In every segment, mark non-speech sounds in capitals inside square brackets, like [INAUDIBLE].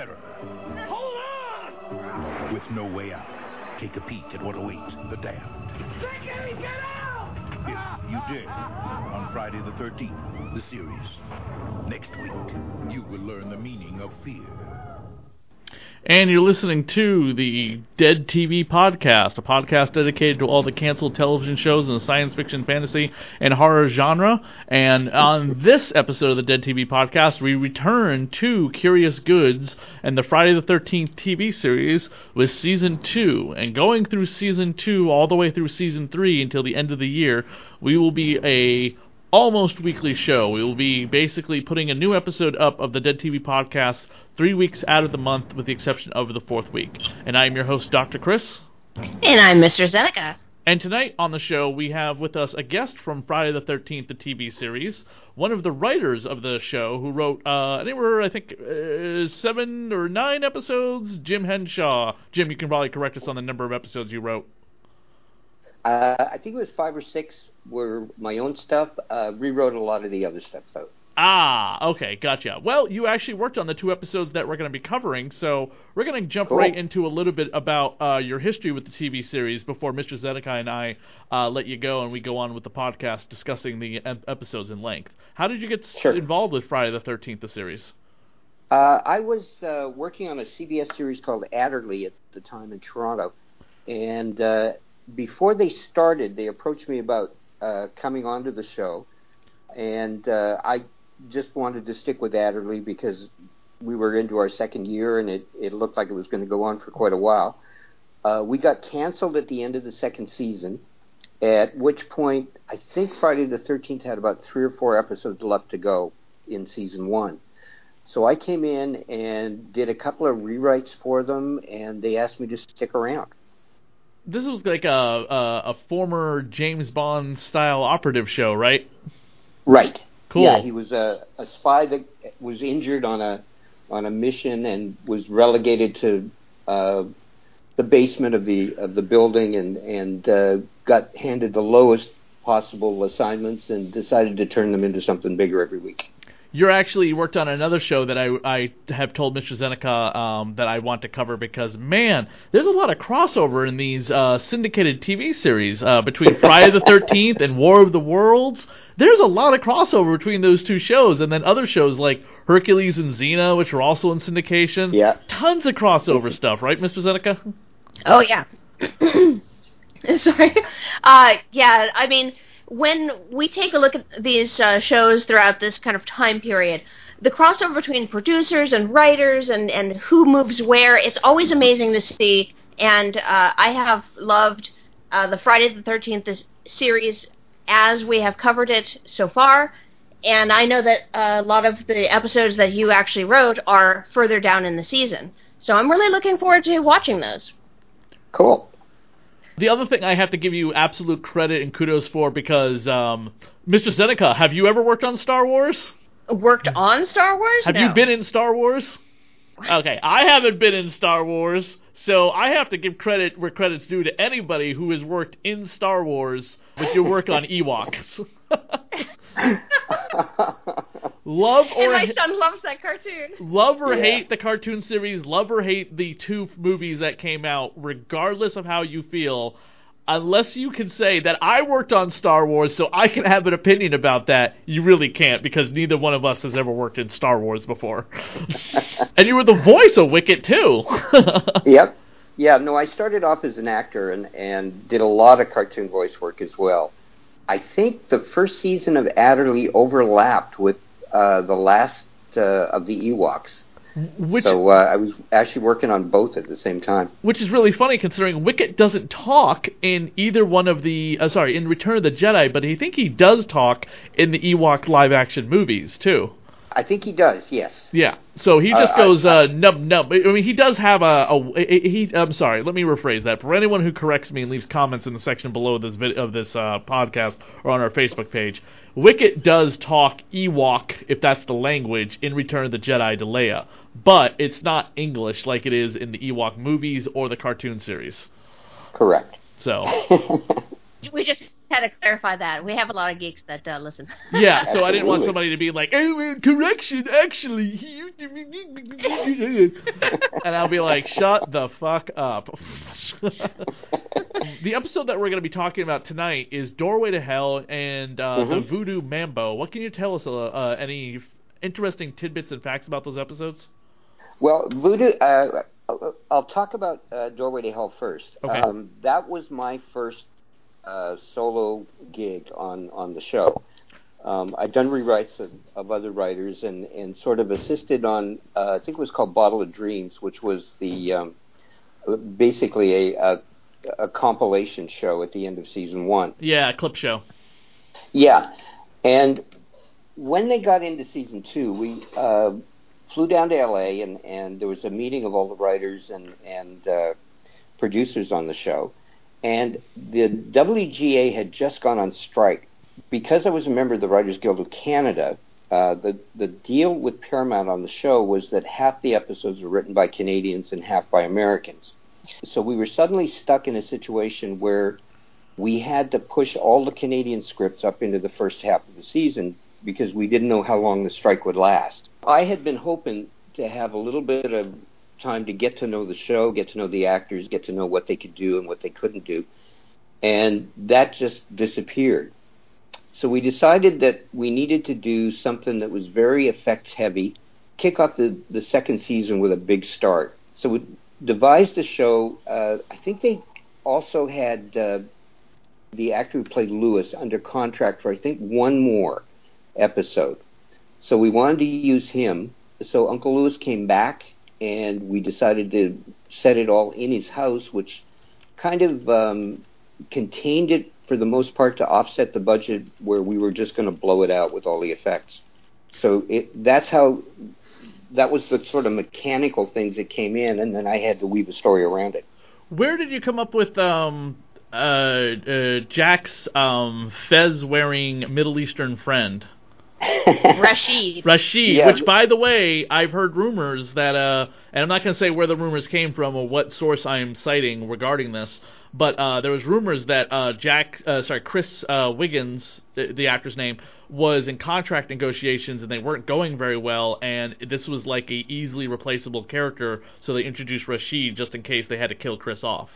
Terror. Hold on! With no way out. Take a peek at what awaits the damned. If you dare, on Friday the 13th, the series. Next week, you will learn the meaning of fear. And you're listening to the Dead TV Podcast, a podcast dedicated to all the canceled television shows in the science fiction, fantasy, and horror genre. And on this episode of the Dead TV Podcast, we return to Curious Goods and the Friday the 13th TV series with Season 2. And going through Season 2 all the way through Season 3 until the end of the year, we will be a almost weekly show. We will be basically putting a new episode up of the Dead TV Podcast three weeks out of the month, with the exception of the fourth week. And I am your host, Dr. Chris. And I'm Mr. Zeneca. And tonight on the show, we have with us a guest from Friday the 13th, the TV series, one of the writers of the show who wrote uh, anywhere, I think, uh, seven or nine episodes, Jim Henshaw. Jim, you can probably correct us on the number of episodes you wrote. Uh, I think it was five or six were my own stuff. Uh, rewrote a lot of the other stuff though. Ah, okay, gotcha. Well, you actually worked on the two episodes that we're going to be covering, so we're going to jump Cool. right into a little bit about uh, your history with the TV series before Mr. Zedekiah and I uh, let you go and we go on with the podcast discussing the ep- episodes in length. How did you get Sure. involved with Friday the 13th, the series? Uh, I was uh, working on a CBS series called Adderly at the time in Toronto, and uh, before they started, they approached me about uh, coming onto the show, and uh, I just wanted to stick with Adderly because we were into our second year and it, it looked like it was going to go on for quite a while. Uh, we got canceled at the end of the second season, at which point I think Friday the 13th had about three or four episodes left to go in season one. So I came in and did a couple of rewrites for them, and they asked me to stick around. This was like a, a, a former James Bond style operative show, right? Right. Cool. Yeah, he was a, a spy that was injured on a on a mission and was relegated to uh, the basement of the of the building and and uh, got handed the lowest possible assignments and decided to turn them into something bigger every week. You're actually worked on another show that I, I have told Mr. Zeneca um, that I want to cover because man, there's a lot of crossover in these uh, syndicated TV series uh, between Friday the 13th and War of the Worlds. There's a lot of crossover between those two shows, and then other shows like Hercules and Xena, which are also in syndication. Yeah. tons of crossover stuff, right, Mr. Zeneca? Oh yeah. [COUGHS] Sorry. [LAUGHS] Uh, yeah. I mean, when we take a look at these uh, shows throughout this kind of time period, the crossover between producers and writers and and who moves where, it's always amazing to see. And uh, I have loved uh, the Friday the Thirteenth series as we have covered it so far. And I know that a lot of the episodes that you actually wrote are further down in the season. So I'm really looking forward to watching those. Cool. The other thing I have to give you absolute credit and kudos for because, um, Mr. Zeneca, have you ever worked on Star Wars? Worked on Star Wars? Have No. you been in Star Wars? Okay, I haven't been in Star Wars, so I have to give credit where credit's due to anybody who has worked in Star Wars with your work on [LAUGHS] Ewoks. Love and or my ha- son loves that cartoon. love or Yeah. hate the cartoon series, love or hate the two movies that came out, regardless of how you feel, unless you can say that I worked on Star Wars so I can have an opinion about that, you really can't because neither one of us has ever worked in Star Wars before. [LAUGHS] and you were the voice of Wicket too. [LAUGHS] Yep. Yeah, no, I started off as an actor and, and did a lot of cartoon voice work as well. I think the first season of Adderley overlapped with uh, the last uh, of the Ewoks. Which so uh, I was actually working on both at the same time. which is really funny considering Wicket doesn't talk in either one of the uh, sorry in Return of the Jedi, but I think he does talk in the Ewok live action movies too. I think he does, yes. Yeah, so he just Uh, I- goes uh, nub nub. I mean, he does have a, a he. I'm sorry, let me rephrase that. For anyone who corrects me and leaves comments in the section below this vid- of this uh, podcast or on our Facebook page, Wicket does talk Ewok, if that's the language, in Return of the Jedi to Leia, but it's not English like it is in the Ewok movies or the cartoon series. Correct. So [LAUGHS] We just had to clarify that. We have a lot of geeks that uh, listen. yeah, so I didn't want somebody to be like, "Oh, well, correction, actually," he used to be-" and I'll be like, "Shut the fuck up." [LAUGHS] the episode that we're going to be talking about tonight is "Doorway to Hell" and uh, the Mhm. Voodoo Mambo. What can you tell us? Uh, uh, any interesting tidbits and facts about those episodes? Well, Voodoo. Uh, I'll- I'll talk about uh, Doorway to Hell first. Okay. Um, that was my first uh, solo gig on on the show. Um, I've done rewrites of, of other writers and, and sort of assisted on. Uh, I think it was called Bottle of Dreams, which was the um, basically a, a a compilation show at the end of season one. Yeah, clip show. Yeah, and when they got into season two, we uh, flew down to L.A. and and there was a meeting of all the writers and and uh, producers on the show, and the WGA had just gone on strike because I was a member of the Writers Guild of Canada. Uh, the the deal with Paramount on the show was that half the episodes were written by Canadians and half by Americans. So we were suddenly stuck in a situation where we had to push all the Canadian scripts up into the first half of the season because we didn't know how long the strike would last. I had been hoping to have a little bit of time to get to know the show, get to know the actors, get to know what they could do and what they couldn't do. And that just disappeared. So we decided that we needed to do something that was very effects heavy, kick off the, the second season with a big start. So we devised a show. Uh, I think they also had uh, the actor who played Lewis under contract for I think one more episode. So we wanted to use him. So Uncle Lewis came back, and we decided to set it all in his house, which kind of um, contained it for the most part to offset the budget where we were just going to blow it out with all the effects. So it, that's how that was the sort of mechanical things that came in, and then I had to weave a story around it. Where did you come up with um uh, uh Jack's um fez wearing Middle Eastern friend? Rashid. Rashid, Yeah. which by the way, I've heard rumors that uh and I'm not going to say where the rumors came from or what source I am citing regarding this, but uh there was rumors that uh Jack uh sorry, Chris uh Wiggins, the, the actor's name, was in contract negotiations and they weren't going very well and this was like a easily replaceable character, so they introduced Rashid just in case they had to kill Chris off.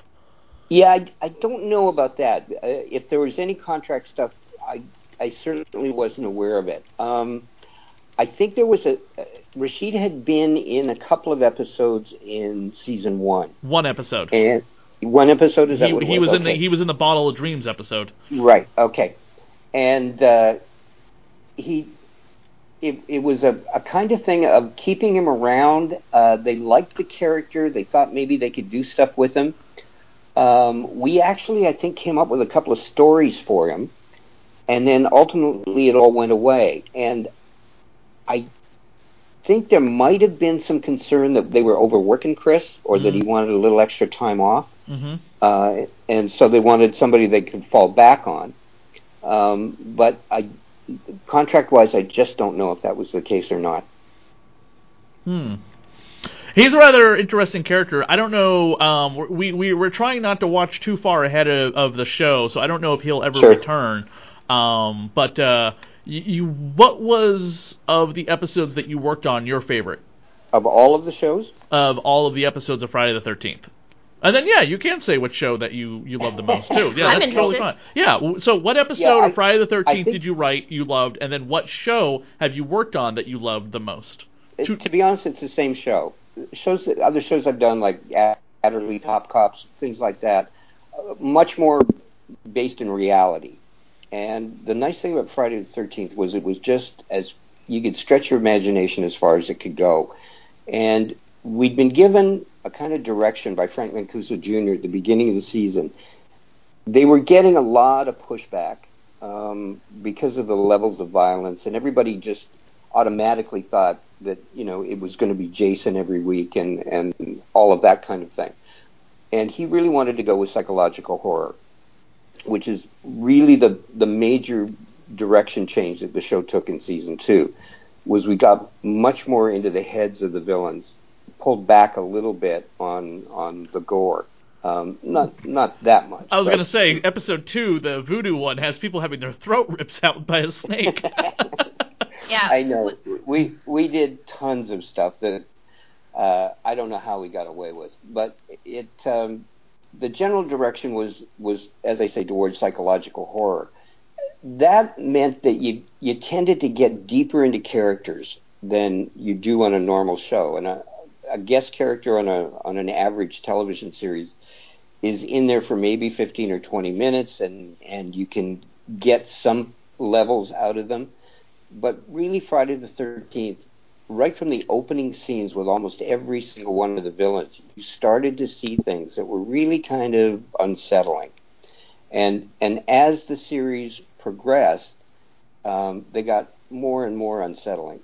Yeah, I, I don't know about that. Uh, if there was any contract stuff, I I certainly wasn't aware of it. Um, I think there was a uh, Rashid had been in a couple of episodes in season one, One episode. and one episode is that He, he was in the he was in the Bottle of Dreams episode. Right. Okay. And uh, he, it, it was a, a kind of thing of keeping him around. Uh, they liked the character. They thought maybe they could do stuff with him. Um, we actually, I think, came up with a couple of stories for him, and then ultimately it all went away. And I think there might have been some concern that they were overworking Chris, or that he wanted a little extra time off hmm uh, and so they wanted somebody they could fall back on. Um, but I, contract-wise, I just don't know if that was the case or not. Hmm. He's a rather interesting character. I don't know. Um, we we we're trying not to watch too far ahead of, of the show, so I don't know if he'll ever Sure. return. Um, but uh, you, you, what was of the episodes that you worked on your favorite Of all of the shows, of all of the episodes of Friday the Thirteenth? And then yeah, you can say which show that you you love the most too. [LAUGHS] Yeah, I'm that's totally fine. Yeah. So what episode Yeah, I- of Friday the Thirteenth did you write you loved, and then what show have you worked on that you loved the most? it- To- to be honest, it's the same show. Shows that other shows I've done, like Adderly, Top Cops, things like that, uh, much more based in reality. And the nice thing about Friday the Thirteenth was it was just as you could stretch your imagination as far as it could go. And we'd been given a kind of direction by Frank Mancuso Jr. at the beginning of the season. They were getting a lot of pushback um, because of the levels of violence, and everybody just automatically thought that you know it was going to be Jason every week and and all of that kind of thing. And he really wanted to go with psychological horror, which is really the the major direction change that the show took in season two. Was we got much more into the heads of the villains, pulled back a little bit on on the gore. Um, not not that much. I was gonna say episode two, the voodoo one, has people having their throat ripped out by a snake. [LAUGHS] Yeah. I know. We we did tons of stuff that uh, I don't know how we got away with, but it um, the general direction was was as I say towards psychological horror. That meant that you you tended to get deeper into characters than you do on a normal show, and a, a guest character on a on an average television series is in there for maybe 15 or 20 minutes and and you can get some levels out of them but really Friday the 13th, right from the opening scenes with almost every single one of the villains, you started to see things that were really kind of unsettling. And and as the series progressed, um, they got more and more unsettling.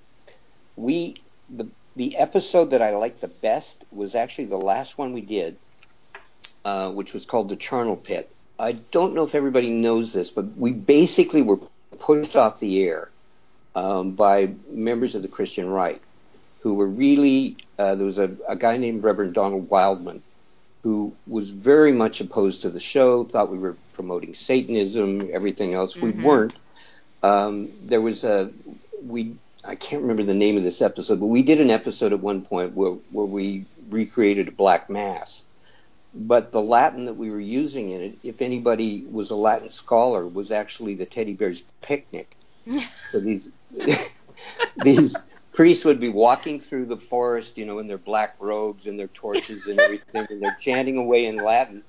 We the the episode that I liked the best was actually the last one we did, uh, which was called the Charnel Pit. I don't know if everybody knows this, but we basically were pushed off the air um, by members of the Christian right who were really, uh, there was a, a guy named Reverend Donald Wildmon who was very much opposed to the show, thought we were promoting Satanism, everything else. We weren't. Um, there was a, we, I can't remember the name of this episode, but we did an episode at one point where, where we recreated a black mass. But the Latin that we were using in it, if anybody was a Latin scholar, was actually the teddy bear's picnic. So these [LAUGHS] these priests would be walking through the forest, you know, in their black robes and their torches and everything, and they're chanting away in Latin.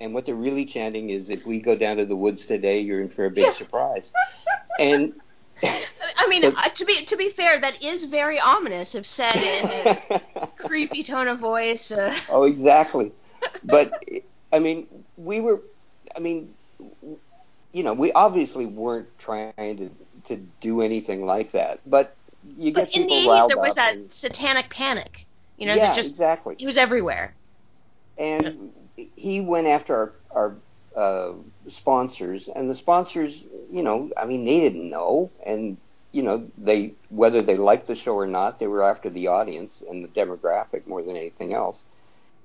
And what they're really chanting is, "If we go down to the woods today, you're in for a big surprise." [LAUGHS] And I mean, But- uh, to be to be fair, that is very ominous if said in a [LAUGHS] creepy tone of voice. Uh, oh, exactly. But I mean, we were. I mean, you know, we obviously weren't trying to to do anything like that. But you get to but in the eighties, there was that and- satanic panic. You know, yeah, just exactly. he was everywhere. and he went after our, our uh, sponsors, and the sponsors, you know, I mean, they didn't know, and you know, they whether they liked the show or not, they were after the audience and the demographic more than anything else.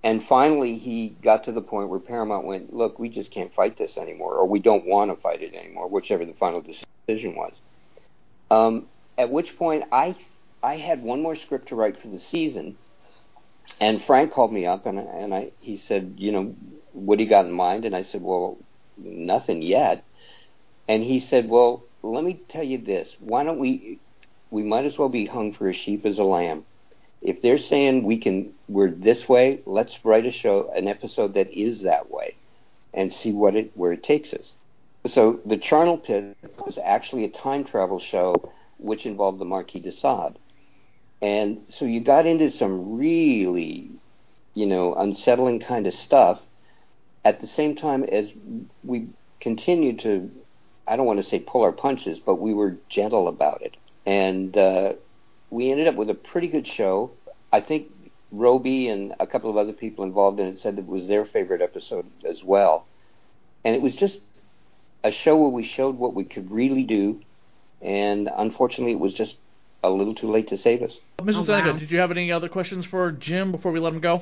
And finally, he got to the point where Paramount went, "Look, we just can't fight this anymore, or we don't want to fight it anymore," whichever the final decision was. Um, at which point, I I had one more script to write for the season, and Frank called me up and and I he said, you know, what do you got in mind? And I said, well, nothing yet. And he said, well, let me tell you this. Why don't we? We might as well be hung for a sheep as a lamb. If they're saying we can, we're this way. Let's write a show, an episode that is that way, and see what it where it takes us. So the Charnel Pit was actually a time travel show, which involved the Marquis de Sade. And so you got into some really, you know, unsettling kind of stuff at the same time as we continued to, I don't want to say pull our punches, but we were gentle about it. And uh, we ended up with a pretty good show. I think Robey and a couple of other people involved in it said it was their favorite episode as well. And it was just a show where we showed what we could really do. And unfortunately, it was just a little too late to save us. Mrs. Oh, Seneca, wow. did you have any other questions for Jim before we let him go?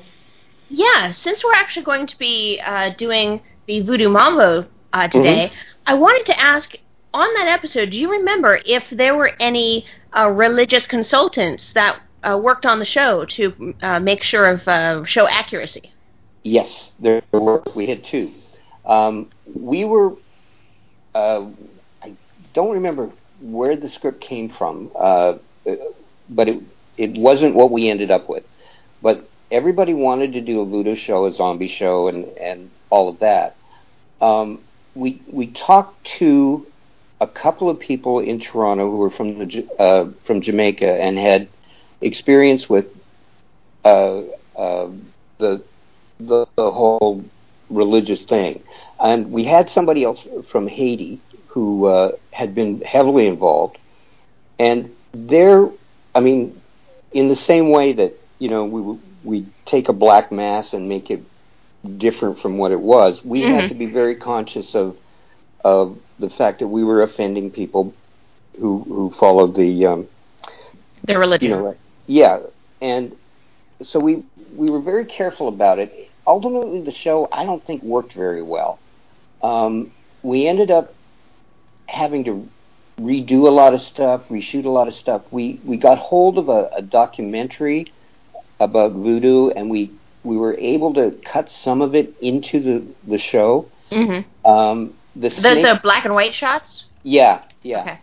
Yeah, since we're actually going to be uh, doing the Voodoo Mambo uh, today, I wanted to ask on that episode, do you remember if there were any uh, religious consultants that uh, worked on the show to uh, make sure of uh, show accuracy? Yes, there were. We had two. Um, we were. Uh, I don't remember where the script came from, uh, but it it wasn't what we ended up with. But everybody wanted to do a voodoo show, a zombie show, and and all of that. Um, we we talked to a couple of people in Toronto who were from the uh, from Jamaica and had experience with uh, uh, the, the the whole religious thing, and we had somebody else from Haiti who uh, had been heavily involved, and there, I mean, in the same way that you know we we take a black mass and make it different from what it was, we Mhm. had to be very conscious of of the fact that we were offending people who who followed the um, Their religion. you know yeah and so we we were very careful about it ultimately the show i don't think worked very well um, we ended up having to redo a lot of stuff reshoot a lot of stuff we we got hold of a, a documentary about voodoo and we we were able to cut some of it into the the show mm-hmm. um, the, The, the black and white shots. yeah yeah Okay.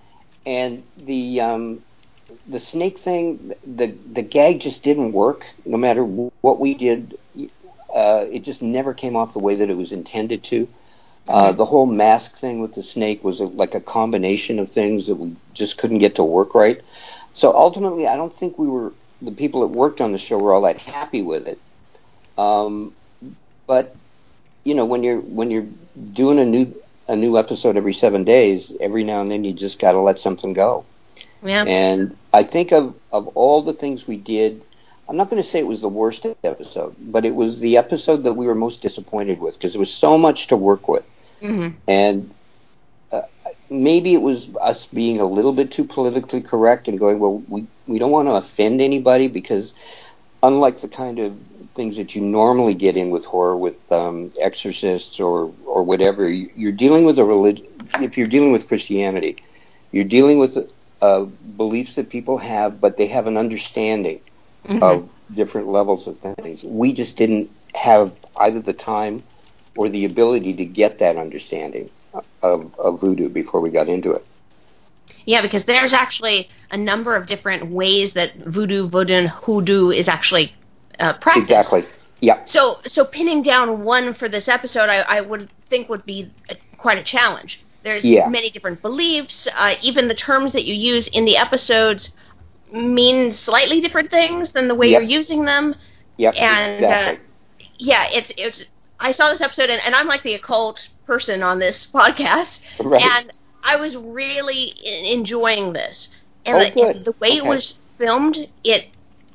and the um, the snake thing, the the gag just didn't work. No matter what we did, uh, it just never came off the way that it was intended to. Uh, the whole mask thing with the snake was a, like a combination of things that we just couldn't get to work right. So ultimately, I don't think we were the people that worked on the show were all that happy with it. Um, but you know, when you're when you're doing a new a new episode every seven days, every now and then you just got to let something go. Yeah. And I think of of all the things we did, I'm not going to say it was the worst episode, but it was the episode that we were most disappointed with because there was so much to work with, mm-hmm. and uh, maybe it was us being a little bit too politically correct and going, well, we we don't want to offend anybody because unlike the kind of things that you normally get in with horror with um, exorcists or or whatever you- you're dealing with a religion if you're dealing with christianity you're dealing with uh, beliefs that people have but they have an understanding Mm-hmm. of different levels of things we just didn't have either the time or the ability to get that understanding of, of voodoo before we got into it Yeah, because there's actually a number of different ways that voodoo, voodoo, hoodoo is actually uh, practiced. exactly yeah So, so pinning down one for this episode, I, I would think would be a, quite a challenge. There's Yeah. many different beliefs. Uh, even the terms that you use in the episodes mean slightly different things than the way Yep. you're using them. yep And exactly uh, yeah, it's it's. I saw this episode, and, and I'm like the occult person on this [LAUGHS] podcast, Right. and I was really enjoying this. And, Oh, the, the way it was filmed, it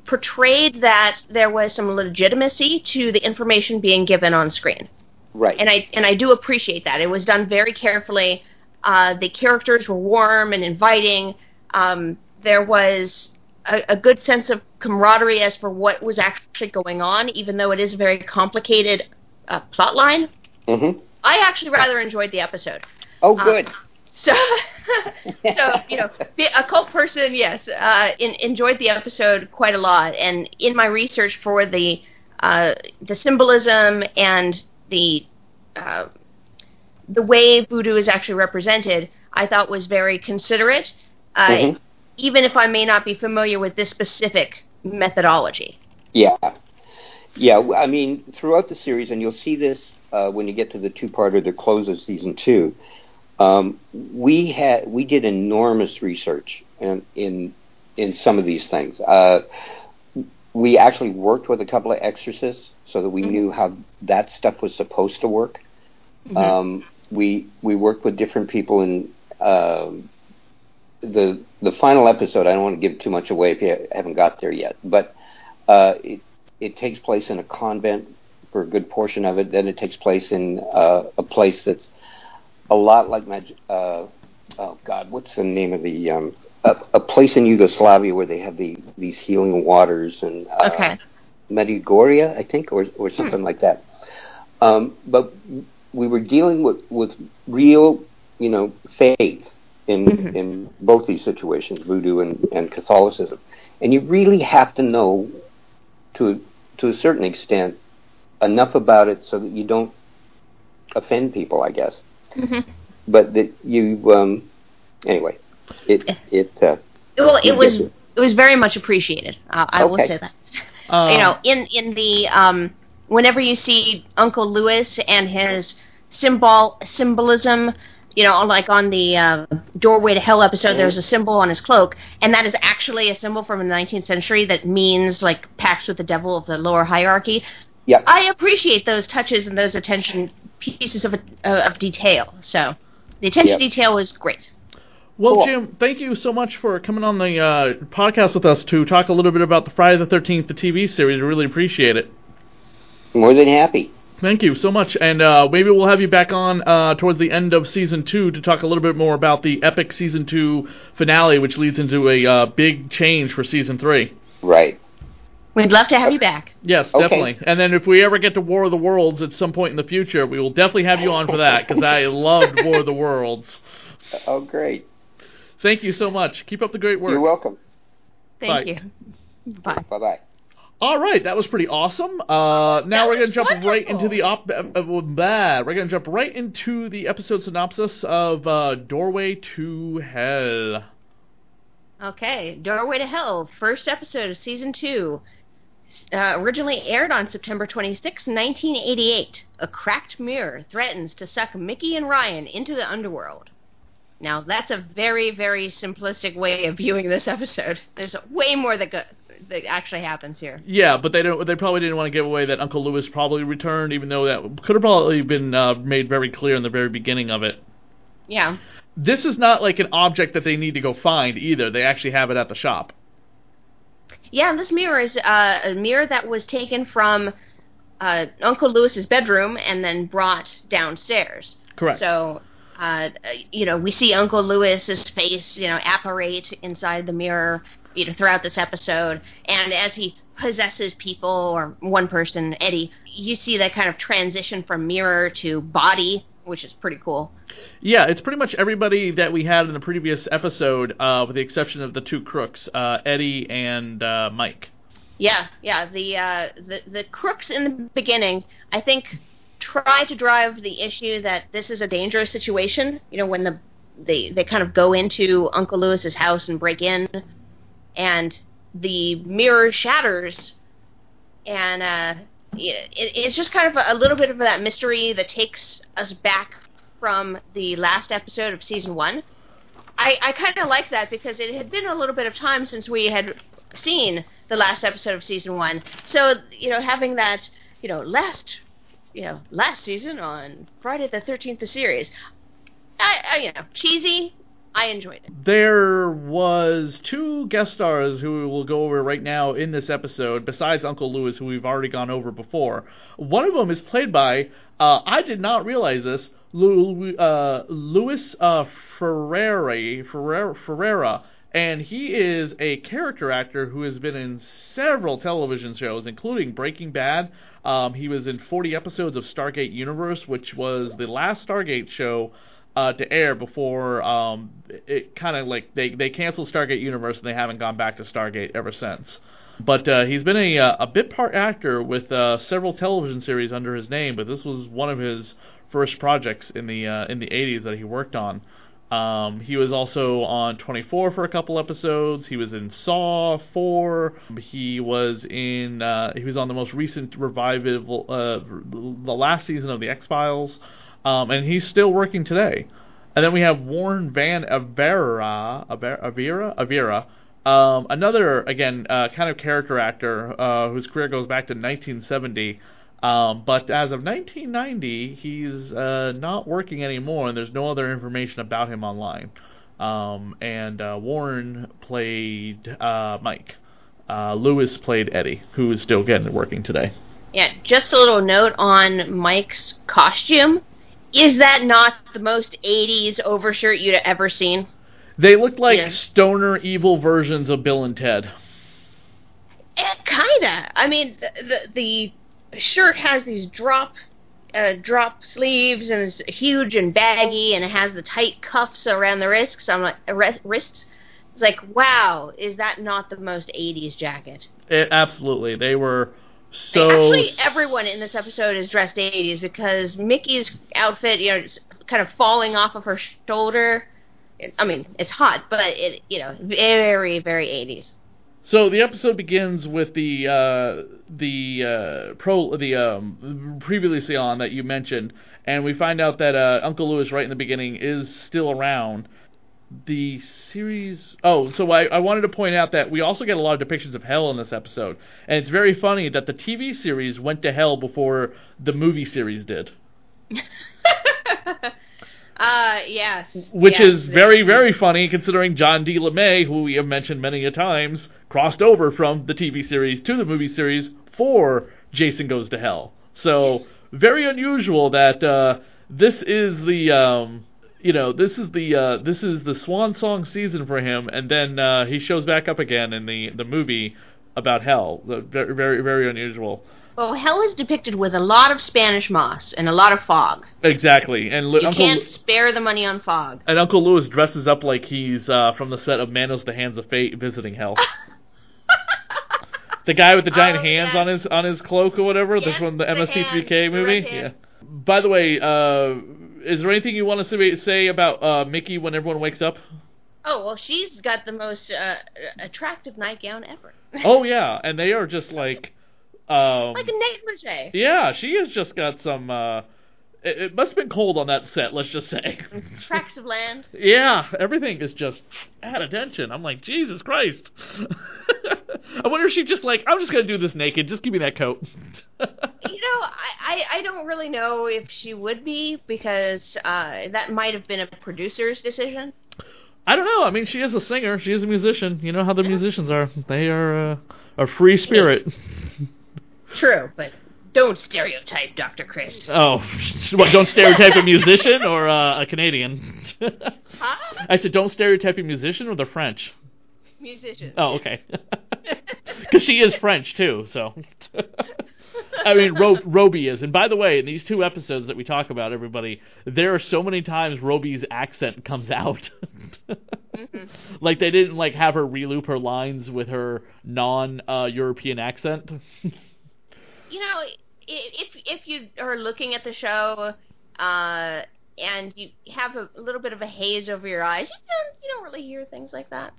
portrayed that there was some legitimacy to the information being given on screen, right and I and I do appreciate that. It was done very carefully. Uh, the characters were warm and inviting. Um, there was a, a good sense of camaraderie as for what was actually going on, even though it is a very complicated uh, plot line. hmm I actually rather enjoyed the episode. oh Uh, good So, [LAUGHS] so you know, be a cult person, yes, uh, in, enjoyed the episode quite a lot. And in my research for the uh, the symbolism and the uh, the way voodoo is actually represented, I thought was very considerate, uh, Mhm. Even if I may not be familiar with this specific methodology. Yeah, yeah. I mean, throughout the series, and you'll see this uh, when you get to the two-parter that closes season two. Um, we had we did enormous research in in, in some of these things. Uh, we actually worked with a couple of exorcists so that we knew how that stuff was supposed to work. Um, we we worked with different people in um, the the final episode. I don't want to give too much away if you haven't got there yet, but uh, it it takes place in a convent for a good portion of it. Then it takes place in uh, a place that's a lot like my uh, oh god, what's the name of the um, a, a place in Yugoslavia where they have the these healing waters and uh, Okay. Medjugorje, I think, or or something like that. Um, but we were dealing with with real, you know, faith in Mhm. in both these situations, voodoo and, and Catholicism. And you really have to know to to a certain extent enough about it so that you don't offend people, I guess. Mhm. But that you um, anyway, it it uh, Well, it was it. it was very much appreciated. Uh, I will say that. Um, you know, in in the um, whenever you see Uncle Lewis and his symbol symbolism, you know, like on the uh, doorway to hell episode, there's a symbol on his cloak, and that is actually a symbol from the 19th century that means like pacts with the devil of the lower hierarchy. yeah. I appreciate those touches and those attention pieces of uh, of detail. So the attention Yep. detail was great. Well, Cool. Jim, thank you so much for coming on the uh, podcast with us to talk a little bit about the Friday the 13th, the TV series. We really appreciate it. More than happy. Thank you so much, and uh, maybe we'll have you back on uh, towards the end of season two to talk a little bit more about the epic season two finale, which leads into a uh, big change for season three. Right. We'd love to have you back. Yes, Okay. definitely. And then if we ever get to War of the Worlds at some point in the future, we will definitely have you on for that because I loved War of the Worlds. [LAUGHS] Oh, great. Thank you so much. Keep up the great work. You're welcome. Thank Bye. you. Bye. Bye bye. All right, that was pretty awesome. Uh, now That we're gonna jump right into the op. Uh, uh, blah. We're gonna jump right into the episode synopsis of uh, Doorway to Hell. Okay, Doorway to Hell, first episode of season two. Uh, originally aired on September 26, 1988. A cracked mirror threatens to suck Micki and Ryan into the underworld. Now, that's a very, very simplistic way of viewing this episode. There's way more that, go- that actually happens here. Yeah, but they don't. They probably didn't want to give away that Uncle Lewis probably returned, even though that could have probably been uh, made very clear in the very beginning of it. Yeah. This is not like an object that they need to go find either. They actually have it at the shop. Yeah, and this mirror is uh, a mirror that was taken from uh, Uncle Lewis's bedroom and then brought downstairs. Correct. So, uh, you know, we see Uncle Lewis's face, you know, apparate inside the mirror, you know, throughout this episode, and as he possesses people or one person, Eddie, you see that kind of transition from mirror to body, which is pretty cool. Yeah, it's pretty much everybody that we had in the previous episode, uh, with the exception of the two crooks, uh, Eddie and uh, Mike. Yeah, yeah. The uh, the the crooks in the beginning, I think, try to drive the issue that this is a dangerous situation. You know, when the they they kind of go into Uncle Lewis's house and break in, and the mirror shatters, and uh, it, it's just kind of a, a little bit of that mystery that takes us back from the last episode of season one. I, I kind of like that because it had been a little bit of time since we had seen the last episode of season one. So you know, having that you know last you know last season on Friday the Thirteenth, the series, I, I you know cheesy. I enjoyed it. There was two guest stars who we will go over right now in this episode, besides Uncle Lewis, who we've already gone over before. One of them is played by, uh, I did not realize this, Lu, uh, Louis uh, Ferreira, and he is a character actor who has been in several television shows, including Breaking Bad. Um, he was in 40 episodes of Stargate Universe, which was the last Stargate show uh, to air before um, it kind of like they they canceled Stargate Universe and they haven't gone back to Stargate ever since. But uh, he's been a uh, a bit part actor with uh, several television series under his name, but this was one of his first projects in the uh, in the 80s that he worked on. Um, he was also on 24 for a couple episodes. He was in Saw 4. He was in uh, he was on the most recent revival, uh, the last season of the X Files, um, and he's still working today. And then we have Warren Van Avera, Aver- Avera, Avera, um, another again uh, kind of character actor uh, whose career goes back to 1970. Um, but as of 1990, he's uh, not working anymore, and there's no other information about him online. Um, and uh, Warren played uh, Mike. Uh, Lewis played Eddie, who is still getting working today. Yeah, just a little note on Mike's costume. Is that not the most 80s overshirt you'd ever seen? They look like Yeah. stoner evil versions of Bill and Ted. Eh, kinda. I mean, the, the the shirt has these drop uh, drop sleeves and it's huge and baggy and it has the tight cuffs around the wrists. I'm like uh, wrists. It's like, wow, is that not the most '80s jacket? It, absolutely, they were so. Actually, everyone in this episode is dressed '80s because Micki's outfit, you know, is kind of falling off of her shoulder. I mean, it's hot, but it, you know, very, very '80s. So the episode begins with the uh, the uh, pro the um, previously on that you mentioned, and we find out that uh, Uncle Lewis right in the beginning is still around. The series. Oh, so I, I wanted to point out that we also get a lot of depictions of hell in this episode, and it's very funny that the TV series went to hell before the movie series did, [LAUGHS] Uh, yes. which yes, is very very funny considering John D. LeMay, who we have mentioned many a times, crossed over from the TV series to the movie series for Jason Goes to Hell. So very unusual that uh, this is the um, you know this is the uh, this is the swan song season for him, and then uh, he shows back up again in the the movie about hell. Uh, Very very very unusual. Well, hell is depicted with a lot of Spanish moss and a lot of fog. Exactly, and Lu- You Uncle can't spare the money on fog. and Uncle Lewis dresses up like he's uh, from the set of Manos the Hands of Fate visiting hell. [LAUGHS] the guy with the giant Oh, hands yeah. on his on his cloak or whatever. Yes, this one, the the MST3K hand, the movie. Yeah. By the way, uh, is there anything you want to say, about uh, Micki when everyone wakes up? Oh well, she's got the most uh, attractive nightgown ever. [LAUGHS] Oh yeah, and they are just like, um, like a negligee. yeah, she has just got some. Uh, it, it must have been cold on that set. Let's just say. [LAUGHS] Tracts of land. Yeah, everything is just at attention. I'm like, Jesus Christ. [LAUGHS] I wonder if she just like, I'm just gonna do this naked. Just give me that coat. You know, I, I, I don't really know if she would be because uh, that might have been a producer's decision. I don't know. I mean, she is a singer. She is a musician. You know how the musicians are. They are uh, a free spirit. True, but don't stereotype Dr. Chris. Oh, [LAUGHS] what? Don't stereotype a musician or uh, a Canadian. [LAUGHS] Huh? I said, don't stereotype a musician or the French. Musician. Oh, okay. [LAUGHS] [LAUGHS] Because she is French too, so. [LAUGHS] I mean, Ro- Robey is. And by the way, in these two episodes that we talk about, everybody, there are so many times Robey's accent comes out. Like they didn't like have her reloop her lines with her non-European accent. you know, if if you are looking at the show uh, and you have a little bit of a haze over your eyes, you don't you don't really hear things like that.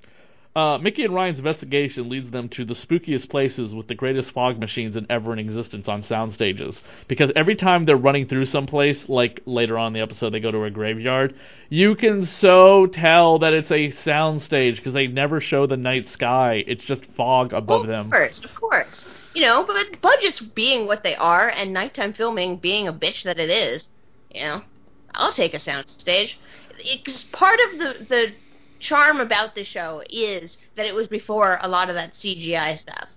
Uh, Micki and Ryan's investigation leads them to the spookiest places with the greatest fog machines in ever in existence on sound stages. Because every time they're running through someplace, like later on in the episode, they go to a graveyard, you can so tell that it's a sound stage because they never show the night sky. It's just fog above them. Of course, of course. You know, but budgets being what they are, and nighttime filming being a bitch that it is, you know, I'll take a sound stage. It's part of the the charm about the show is that it was before a lot of that CGI stuff.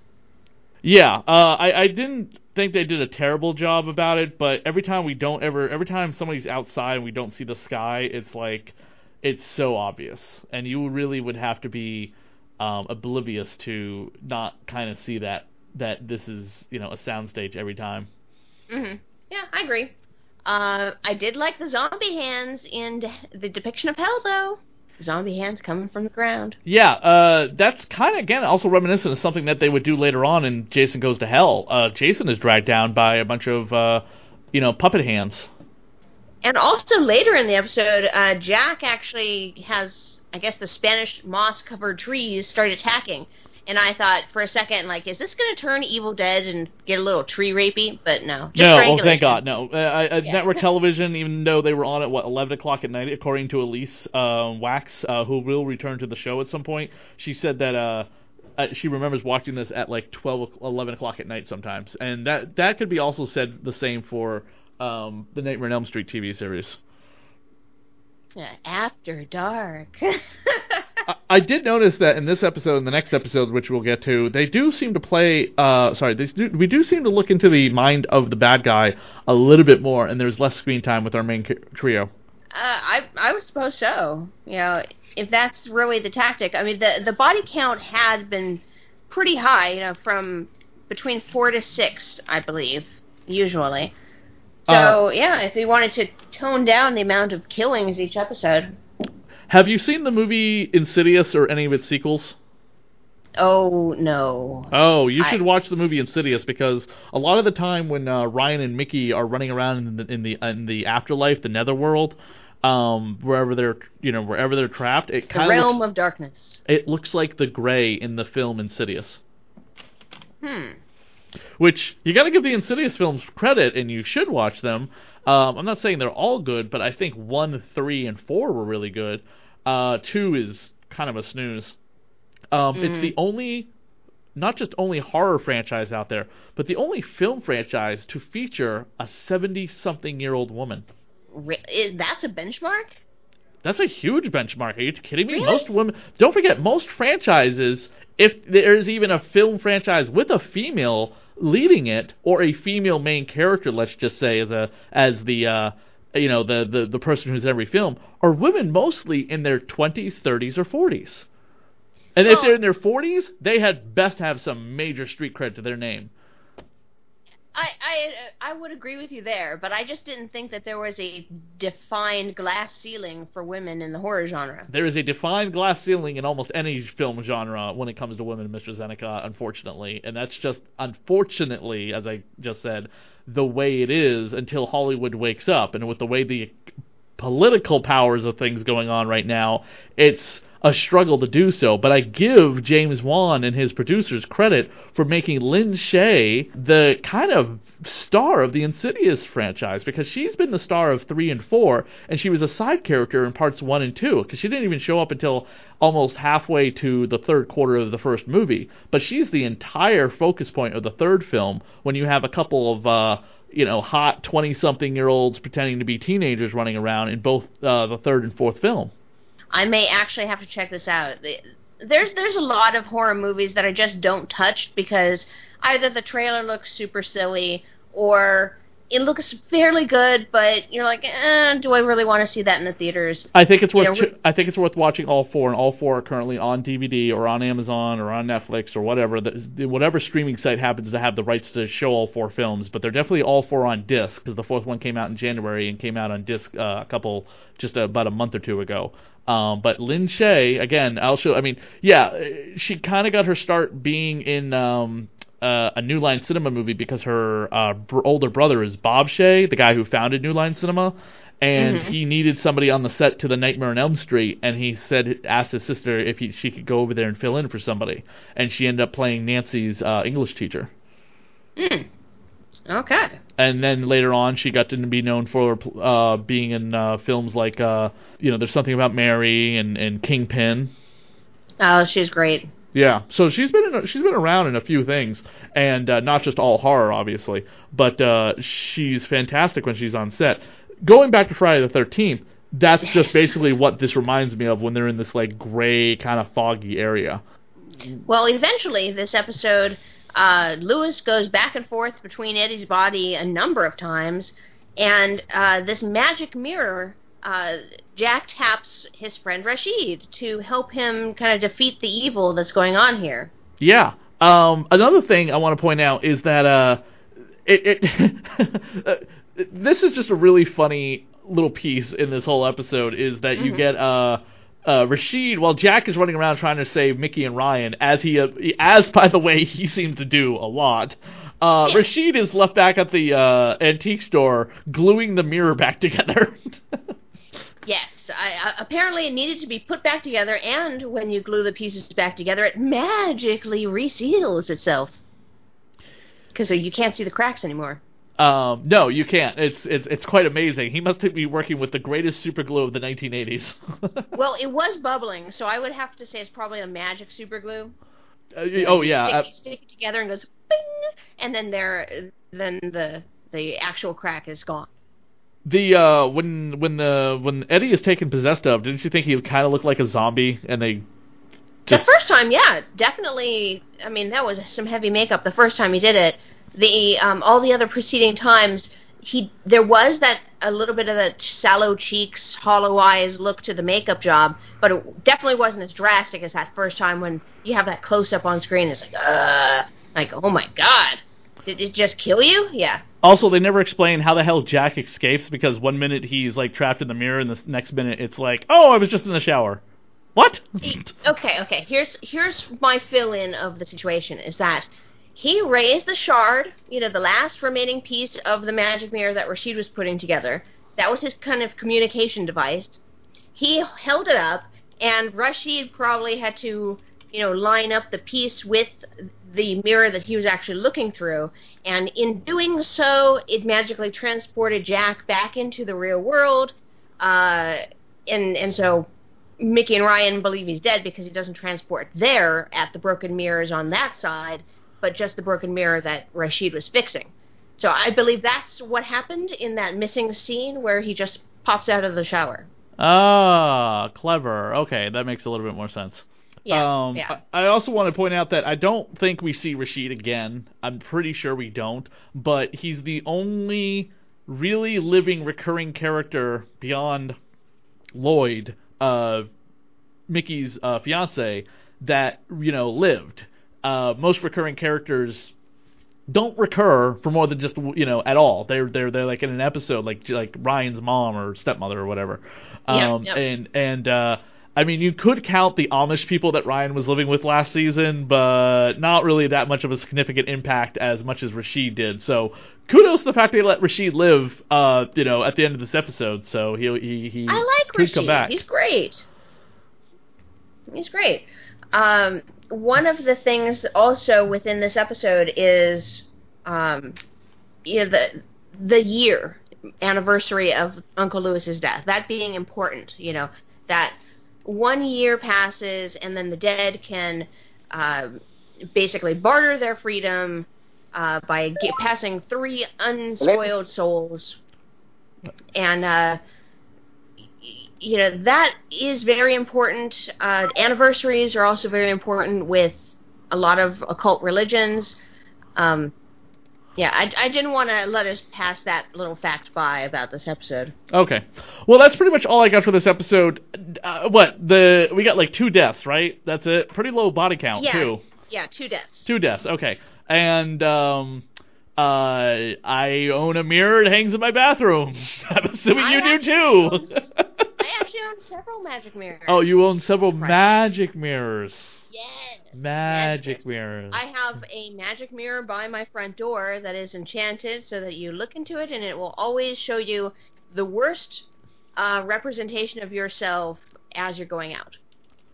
Yeah, uh, I, I didn't think they did a terrible job about it, but every time we don't ever, every time somebody's outside and we don't see the sky, it's like, it's so obvious, and you really would have to be um, oblivious to not kind of see that that this is you know a soundstage every time. hmm Yeah, I agree. Uh, I did like the zombie hands in de- the depiction of hell, though. Zombie hands coming from the ground. Yeah, uh, that's kind of again also reminiscent of something that they would do later on in Jason Goes to Hell. Uh, Jason is dragged down by a bunch of uh, you know puppet hands. And also later in the episode, uh, Jack actually has, I guess, the Spanish moss-covered trees start attacking. And I thought for a second, like, is this going to turn Evil Dead and get a little tree rapey? But no, just no, oh, strangulation. thank God, no. Uh, uh, Yeah. Network television, even though they were on at what eleven o'clock at night, according to Elise uh, Wax, uh, who will return to the show at some point, she said that uh, uh, she remembers watching this at like 12, 11 o'clock at night sometimes, and that that could be also said the same for um, the Nightmare on Elm Street TV series. Yeah, after dark. [LAUGHS] I, I did notice that in this episode and the next episode, which we'll get to, they do seem to play. Uh, sorry, they do, we do seem to look into the mind of the bad guy a little bit more, and there's less screen time with our main trio. Uh, I I would suppose so. You know, if that's really the tactic. I mean, the the body count had been pretty high. You know, from between four to six, I believe, usually. So yeah, if they wanted to tone down the amount of killings each episode, Have you seen the movie Insidious or any of its sequels? oh no, Oh, you I- should watch the movie Insidious because a lot of the time when uh, Ryan and Micki are running around in the in the, in the afterlife, the netherworld, um, wherever they're you know wherever they're trapped, it the kind realm of looks, of darkness. it looks like the gray in the film Insidious. Hmm. Which you got to give the Insidious films credit, and you should watch them. Um, I'm not saying they're all good, but I think one, three, and four were really good. Uh, two is kind of a snooze. Um, It's the only, not just only horror franchise out there, but the only film franchise to feature a 70-something-year-old woman. Re- is, that's a benchmark. That's a huge benchmark. Are you kidding me? Really? Most women. Don't forget, most franchises, if there's even a film franchise with a female leading it, or a female main character, let's just say, as a as the uh, you know the, the the person who's in every film, are women mostly in their 20s, 30s, or 40s. And if they're in their 40s, they had best have some major street cred to their name. I, I I would agree with you there, but I just didn't think that there was a defined glass ceiling for women in the horror genre. There is a defined glass ceiling in almost any film genre when it comes to women, Mr. Zeneca, unfortunately. And that's just, unfortunately, as I just said, the way it is until Hollywood wakes up. And with the way the political powers of things going on right now, it's a struggle to do so. But I give James Wan and his producers credit for making Lin Shaye the kind of star of the Insidious franchise because she's been the star of three and four, and she was a side character in parts one and two because she didn't even show up until almost halfway to the third quarter of the first movie. But she's the entire focus point of the third film when you have a couple of. Uh, you know, hot 20 something year olds pretending to be teenagers running around in both uh, the third and fourth film. I may actually have to check this out. There's there's a lot of horror movies that I just don't touch because either the trailer looks super silly or it looks fairly good, but you're like, eh, do I really want to see that in the theaters? I think it's You worth know, ch- I think it's worth watching all four, and all four are currently on DVD or on Amazon or on Netflix or whatever. The, whatever streaming site happens to have the rights to show all four films, but they're definitely all four on disc because the fourth one came out in January and came out on disc uh, a couple just about a month or two ago. Um, but Lin Shaye, again, I'll show. I mean, yeah, she kind of got her start being in um, uh, a New Line Cinema movie because her uh, br- older brother is Bob Shaye, the guy who founded New Line Cinema, and he needed somebody on the set to the Nightmare on Elm Street, and he said asked his sister if he, she could go over there and fill in for somebody, and she ended up playing Nancy's uh, English teacher. Okay. And then later on, she got to be known for uh, being in uh, films like, uh, you know, there's something about Mary and, and Kingpin. Oh, she's great. Yeah, so she's been in a, she's been around in a few things, and uh, not just all horror, obviously, but uh, she's fantastic when she's on set. Going back to Friday the Thirteenth, that's just basically what this reminds me of when they're in this like gray kind of foggy area. Well, eventually, this episode, uh, Lewis goes back and forth between Eddie's body a number of times, and uh, this magic mirror, uh, Jack taps his friend Rashid to help him kind of defeat the evil that's going on here. Yeah. Um, another thing I want to point out is that uh, it, it [LAUGHS] uh, this is just a really funny little piece in this whole episode is that you get uh, uh, Rashid while Jack is running around trying to save Micki and Ryan as he uh, as [LAUGHS] by the way he seems to do a lot. Uh. Rashid is left back at the uh, antique store gluing the mirror back together. [LAUGHS] Yes, I, uh, apparently it needed to be put back together, and when you glue the pieces back together, it magically reseals itself. Because you can't see the cracks anymore. Um, no, you can't. It's it's it's quite amazing. He must be working with the greatest super glue of the 1980s. [LAUGHS] Well, it was bubbling, so I would have to say it's probably a magic super glue. Uh, oh yeah, stick, uh, stick it together and goes bing, and then there, then the the actual crack is gone. the uh, when when the when Eddie is taken possessed of, didn't you think he kind of looked like a zombie? And they Just- the first time, yeah, definitely. I mean, that was some heavy makeup the first time he did it. The um, all the other preceding times, he there was that a little bit of that sallow cheeks, hollow eyes look to the makeup job, but it definitely wasn't as drastic as that first time when you have that close up on screen. It's like, uh, like oh my god. Did it just kill you? Yeah. Also, they never explain how the hell Jack escapes because one minute he's like trapped in the mirror, and the next minute it's like, oh, I was just in the shower. What? okay, okay. Here's here's my fill in of the situation is that he raised the shard, you know, the last remaining piece of the magic mirror that Rashid was putting together. That was his kind of communication device. He held it up, and Rashid probably had to, you know, line up the piece with the mirror that he was actually looking through. And in doing so, it magically transported Jack back into the real world. Uh, and and so Micki and Ryan believe he's dead because he doesn't transport there at the broken mirrors on that side, but just the broken mirror that Rashid was fixing. So I believe that's what happened in that missing scene where he just pops out of the shower. Ah, clever. Okay, that makes a little bit more sense. Yeah, um, yeah. I also want to point out that I don't think we see Rashid again. I'm pretty sure we don't, but he's the only really living recurring character beyond Lloyd, uh, Micki's uh, fiance, that you know lived. Uh, most recurring characters don't recur for more than just you know at all. They're they're they're like in an episode, like like Ryan's mom or stepmother or whatever. Yeah, Um, yep. And and uh, I mean, you could count the Amish people that Ryan was living with last season, but not really that much of a significant impact as much as Rashid did. So kudos to the fact they let Rashid live. Uh, you know, at the end of this episode, so he he he I like Rashid. He's great. He's great. Um, one of the things also within this episode is, um, you know, the the year anniversary of Uncle Lewis's death. That being important, you know, that one year passes and then the dead can uh, basically barter their freedom uh, by ge- passing three unspoiled souls, and uh, you know that is very important. Uh, anniversaries are also very important with a lot of occult religions. Um, yeah, I, I didn't want to let us pass that little fact by about this episode. Okay. Well, that's pretty much all I got for this episode. Uh, what the we got like two deaths, right? That's it. Pretty low body count Yeah, too. yeah, two deaths. Two deaths. Okay. And um, uh, I own a mirror. It hangs in my bathroom. [LAUGHS] I'm assuming I you do too. [LAUGHS] I actually own several magic mirrors. oh, you own several Right. magic mirrors. Yes. Magic mirrors. I have a magic mirror by my front door that is enchanted so that you look into it and it will always show you the worst uh, representation of yourself as you're going out.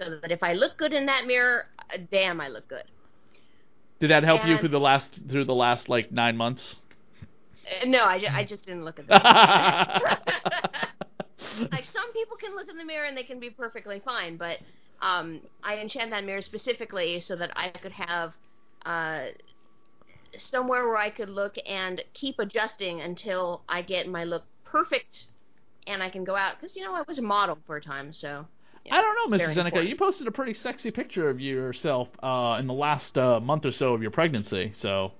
So that if I look good in that mirror, uh, damn, I look good. Did that help you through the last through the last like nine months? Uh, no, I, ju- I just didn't look at [LAUGHS] that. [LAUGHS] [LAUGHS] like some people can look in the mirror and they can be perfectly fine, but um, I enchant that mirror specifically so that I could have uh, somewhere where I could look and keep adjusting until I get my look perfect and I can go out. Because you know I was a model for a time, so. yeah, I don't know, Mrs. Zeneca. You posted a pretty sexy picture of yourself uh, in the last uh, month or so of your pregnancy. So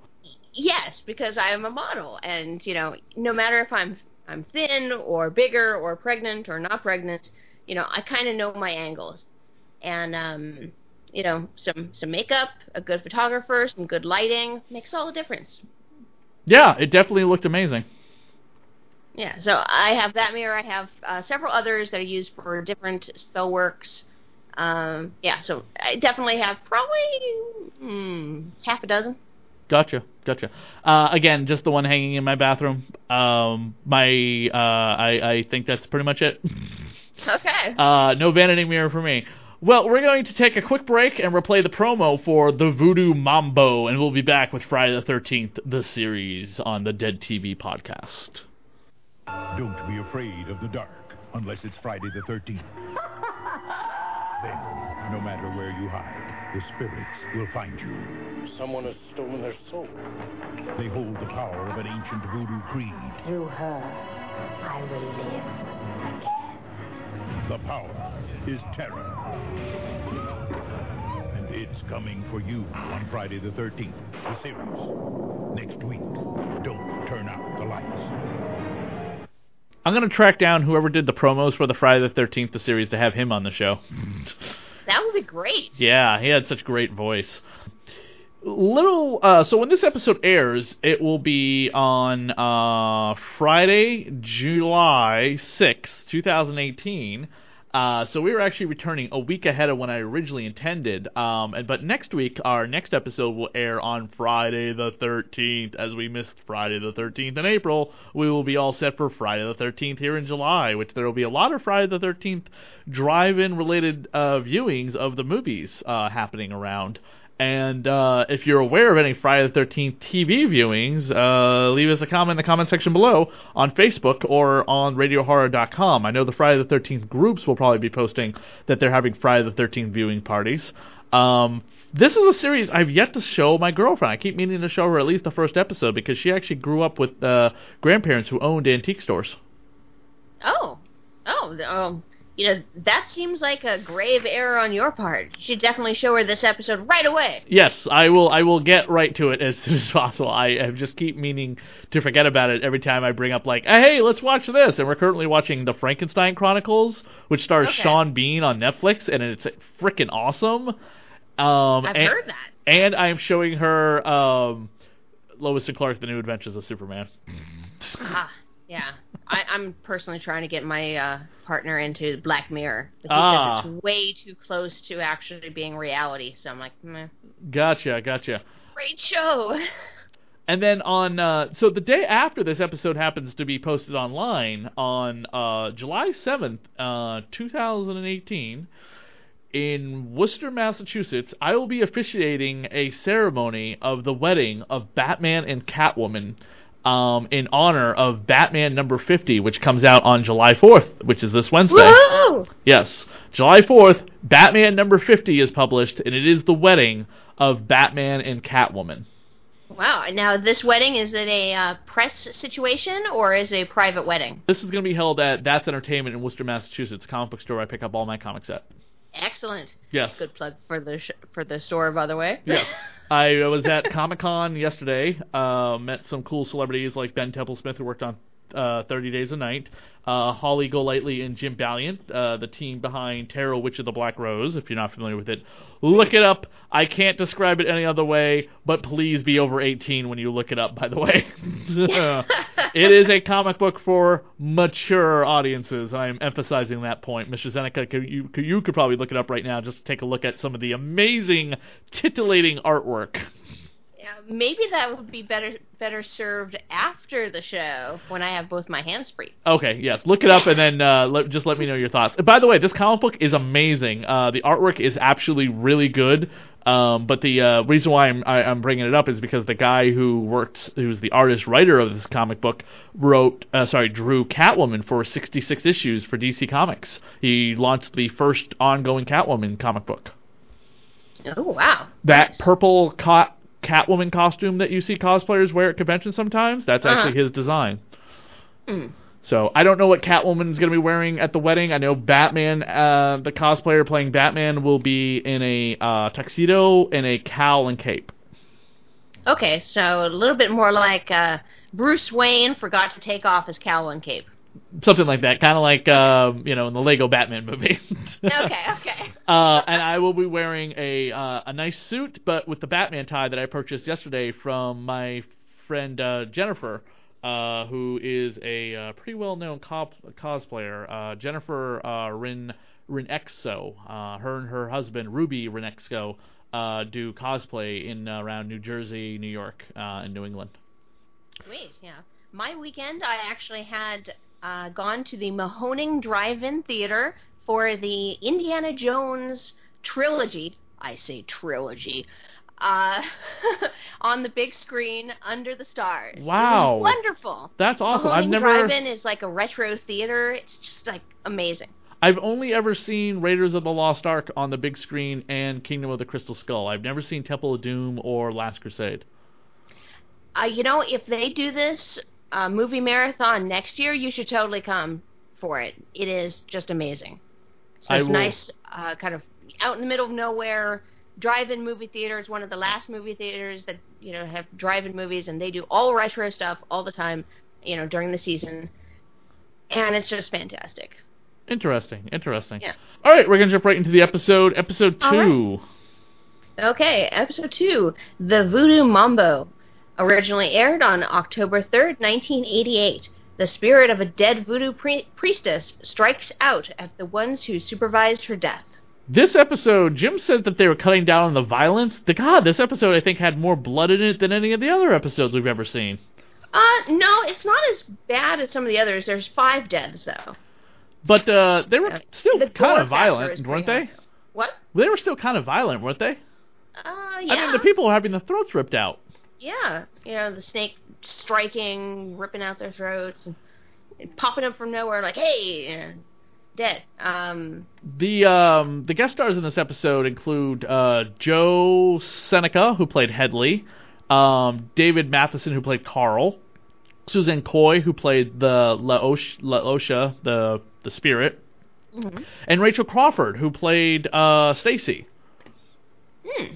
Yes, because I am a model, and you know, no matter if I'm I'm thin or bigger or pregnant or not pregnant, you know, I kind of know my angles, and um, you know, some some makeup, a good photographer, some good lighting makes all the difference. yeah, it definitely looked amazing. Yeah, so I have that mirror. I have uh, several others that are used for different spell works. Um, yeah, so I definitely have probably hmm, half a dozen. Gotcha, gotcha. Uh, again, just the one hanging in my bathroom. Um, my, uh, I, I think that's pretty much it. Okay. [LAUGHS] Uh, no vanity mirror for me. Well, we're going to take a quick break and replay the promo for the Voodoo Mambo, and we'll be back with Friday the 13th, the series on the Dead TV podcast. Don't be afraid of the dark unless it's Friday the 13th. [LAUGHS] Then, no matter where you hide, the spirits will find you. Someone has stolen their soul. They hold the power of an ancient voodoo creed. Through her, I will live. The power is terror. And it's coming for you on Friday the 13th, the series. Next week, don't turn out the lights. I'm going to track down whoever did the promos for the Friday the 13th, the series, to have him on the show. [LAUGHS] That would be great. yeah, he had such great voice. little uh, so when this episode airs it will be on uh, friday july 6th 2018 uh, so we were actually returning a week ahead of when I originally intended. Um, and but next week, our next episode will air on Friday the 13th. As we missed Friday the 13th in April, we will be all set for Friday the 13th here in July, which there will be a lot of Friday the 13th drive-in related uh, viewings of the movies uh, happening around. And uh, if you're aware of any Friday the 13th TV viewings, uh, leave us a comment in the comment section below on Facebook or on RadioHorror.com. I know the Friday the 13th groups will probably be posting that they're having Friday the 13th viewing parties. Um, this is a series I've yet to show my girlfriend. I keep meaning to show her at least the first episode because she actually grew up with uh, grandparents who owned antique stores. Oh, oh, um, you know that seems like a grave error on your part. You should definitely show her this episode right away. Yes, I will. I will get right to it as [LAUGHS] soon as possible. I have just keep meaning to forget about it every time I bring up like, hey, let's watch this. And we're currently watching the Frankenstein Chronicles, which stars Okay. Sean Bean on Netflix, and it's freaking awesome. Um, I've and, heard that. And I am showing her um, Lois and Clark: The New Adventures of Superman. Ah, yeah. I, I'm personally trying to get my uh, partner into Black Mirror. But he Ah. says it's way too close to actually being reality. So I'm like, meh. Gotcha, gotcha. Great show. [LAUGHS] And then on uh, so the day after this episode happens to be posted online on uh, July seventh, uh, two thousand and eighteen, in Worcester, Massachusetts, I will be officiating a ceremony of the wedding of Batman and Catwoman. Um, in honor of Batman number 50, which comes out on July 4th, which is this Wednesday. Woo! Yes, July 4th, Batman number 50 is published, and it is the wedding of Batman and Catwoman. Wow. Now, this wedding is it a uh, press situation or is it a private wedding? This is going to be held at That's Entertainment in Worcester, Massachusetts, a comic book store I pick up all my comics at. Excellent. Yes. Good plug for the sh- for the store, by the way. Yes. [LAUGHS] I was at Comic Con yesterday. Uh, met some cool celebrities like Ben Templesmith, who worked on uh, 30 Days a Night. Uh, Holly Golightly and Jim Balent, uh, the team behind Tarot Witch of the Black Rose. If you're not familiar with it, look it up. I can't describe it any other way, but please be over 18 when you look it up. By the way, [LAUGHS] it is a comic book for mature audiences. I am emphasizing that point. Mr. Zeneca, could you, you could probably look it up right now. Just take a look at some of the amazing, titillating artwork. Maybe that would be better better served after the show when I have both my hands free. Okay, yes, look it up and then uh, let, just let me know your thoughts. By the way, this comic book is amazing. Uh, the artwork is actually really good. Um, but the uh, reason why I'm I, I'm bringing it up is because the guy who worked, who's the artist writer of this comic book, wrote, uh, sorry, drew Catwoman for 66 issues for DC Comics. He launched the first ongoing Catwoman comic book. Oh wow. That Nice. purple co- Catwoman costume that you see cosplayers wear at conventions sometimes, that's Uh-huh. actually his design. Mm. So I don't know what Catwoman is going to be wearing at the wedding. I know Batman, uh, the cosplayer playing Batman, will be in a uh, tuxedo and a cowl and cape. Okay, so a little bit more like uh, Bruce Wayne forgot to take off his cowl and cape. Something like that, kind of like um, you know in the Lego Batman movie. [LAUGHS] Okay, okay. [LAUGHS] uh, and I will be wearing a uh, a nice suit, but with the Batman tie that I purchased yesterday from my friend uh, Jennifer, uh, who is a uh, pretty well known cop- cosplayer. Uh, Jennifer uh, Rin Rinexo, uh, her and her husband Ruby Rinexo uh, do cosplay in around New Jersey, New York, uh, and New England. Sweet, yeah. My weekend, I actually had uh, gone to the Mahoning Drive-In Theater for the Indiana Jones trilogy. I say trilogy. Uh, [LAUGHS] on the big screen under the stars. Wow. wonderful. That's awesome. Mahoning I've never. Drive-In is like a retro theater. It's just like amazing. I've only ever seen Raiders of the Lost Ark on the big screen and Kingdom of the Crystal Skull. I've never seen Temple of Doom or Last Crusade. Uh, you know, if they do this uh, movie marathon next year, you should totally come for it. It is just amazing. So it's nice, uh, kind of out in the middle of nowhere, drive-in movie theater. It's one of the last movie theaters that you know have drive-in movies, and they do all retro stuff all the time, you know, during the season, and it's just fantastic. Interesting, interesting. Yeah. All right, we're gonna jump right into the episode. Episode two. Okay, episode two, The Voodoo Mambo. Originally aired on October 3rd, 1988. The spirit of a dead voodoo pri- priestess strikes out at the ones who supervised her death. This episode, Jim said that they were cutting down on the violence. The God, this episode I think had more blood in it than any of the other episodes we've ever seen. Uh, no, it's not as bad as some of the others. There's five deaths, though. But uh, they were still the kind of violent, weren't they? high. What? They were still kind of violent, weren't they? Uh, yeah. I mean, the people were having their throats ripped out. Yeah, you know, the snake striking, ripping out their throats, and, and popping up from nowhere like, hey, dead. Um, The um, the guest stars in this episode include uh, Joe Seneca, who played Headley, um, David Matheson, who played Carl, Suzanne Coy, who played the Laosh- Laosha, the the spirit, and Rachel Crawford, who played uh, Stacy. hmm.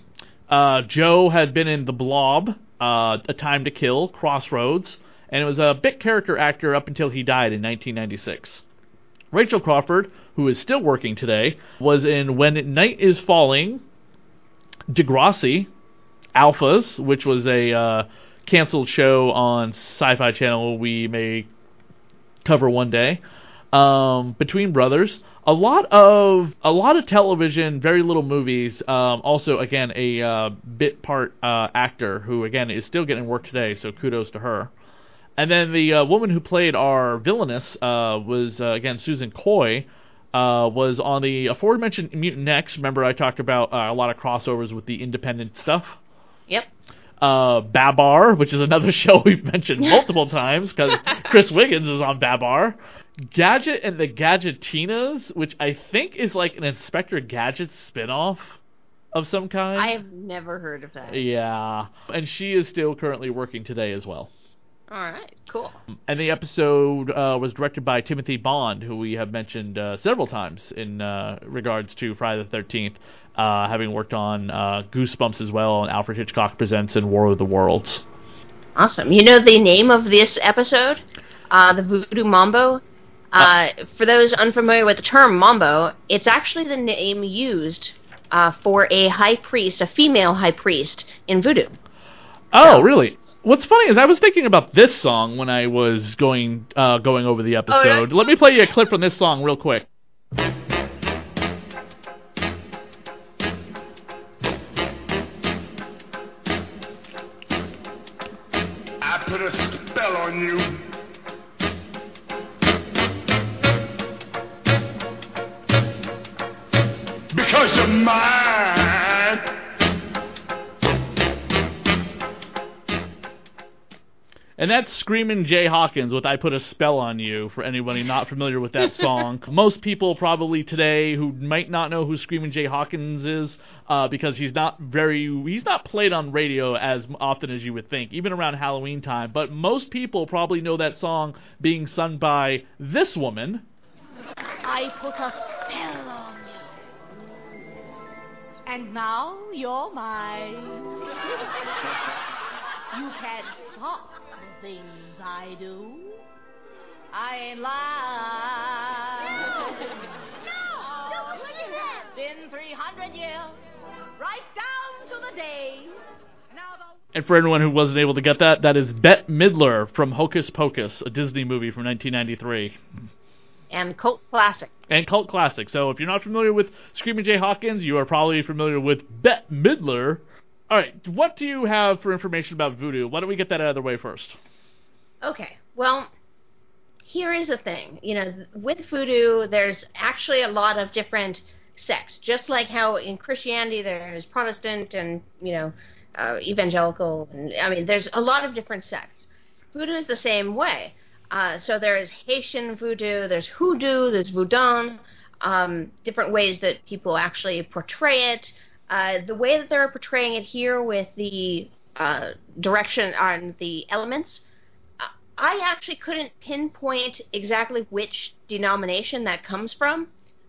Uh, Joe had been in The Blob, uh, A Time to Kill, Crossroads, and it was a bit character actor up until he died in 1996. Rachel Crawford, who is still working today, was in When Night is Falling, Degrassi, Alphas, which was a uh, canceled show on Sci-Fi Channel we may cover one day. Um, Between Brothers, a lot of a lot of television, very little movies. Um, also, again, a uh, bit part uh, actor who again is still getting work today. So kudos to her. And then the uh, woman who played our villainess uh, was uh, again Susan Coy. Uh, was on the aforementioned Mutant X. Remember, I talked about uh, a lot of crossovers with the independent stuff Yep. uh, Babar, which is another [LAUGHS] show we've mentioned multiple times because [LAUGHS] Chris Wiggins is on Babar. Gadget and the Gadgetinas, which I think is like an Inspector Gadget spinoff of some kind. I have never heard of that. yeah, and she is still currently working today as well. All right, cool. And the episode uh, was directed by Timothy Bond, who we have mentioned uh, several times in uh, regards to Friday the Thirteenth, uh, having worked on uh, Goosebumps as well, and Alfred Hitchcock Presents and War of the Worlds. Awesome. You know the name of this episode? Uh, the Voodoo Mambo? Uh, for those unfamiliar with the term Mambo, it's actually the name used uh, for a high priest, a female high priest in voodoo. Oh, really? What's funny is I was thinking about this song when I was going uh, going over the episode. Let me play you a clip from this song real quick. And that's Screamin' Jay Hawkins with I Put a Spell on You for anybody not familiar with that song. [LAUGHS] Most people probably today who might not know who Screamin' Jay Hawkins is uh, because he's not very he's not played on radio as often as you would think, even around Halloween time. But most people probably know that song being sung by this woman. I put a spell on you. And now you're mine. [LAUGHS] you can stop the things I do. I ain't lying. [LAUGHS] no! Been 300 years, right down to the day. And for anyone who wasn't able to get that, that is Bette Midler from Hocus Pocus, a Disney movie from 1993. And cult classic. and cult classic. So if you're not familiar with Screaming Jay Hawkins, you are probably familiar with Bette Midler. All right, what do you have for information about voodoo? Why don't we get that out of the way first? Okay, well, here is the thing. You know, with voodoo, there's actually a lot of different sects. Just like how in Christianity there's Protestant and, you know, uh, evangelical. And, I mean, there's a lot of different sects. Voodoo is the same way. Uh, so there is Haitian voodoo, there's hoodoo, there's voodoo, um, different ways that people actually portray it. Uh, the way that they're portraying it here with the uh, direction on the elements, I actually couldn't pinpoint exactly which denomination that comes from,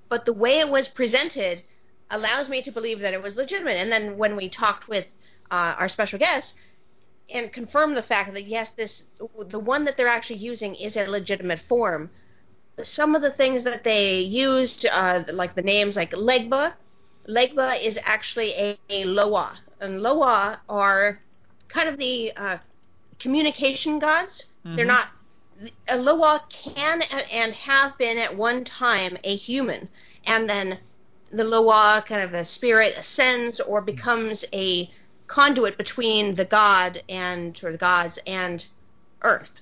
but the way it was presented allows me to believe that it was legitimate. And then when we talked with uh, our special guest and confirmed the fact that yes, this the one that they're actually using is a legitimate form. Some of the things that they used, uh, like the names like Legba, Legba is actually a, a Loa, and Loa are kind of the uh, communication gods. They're not. A Loa can and have been at one time a human, and then the Loa, kind of a spirit, ascends or becomes a conduit between the god and or the gods and Earth.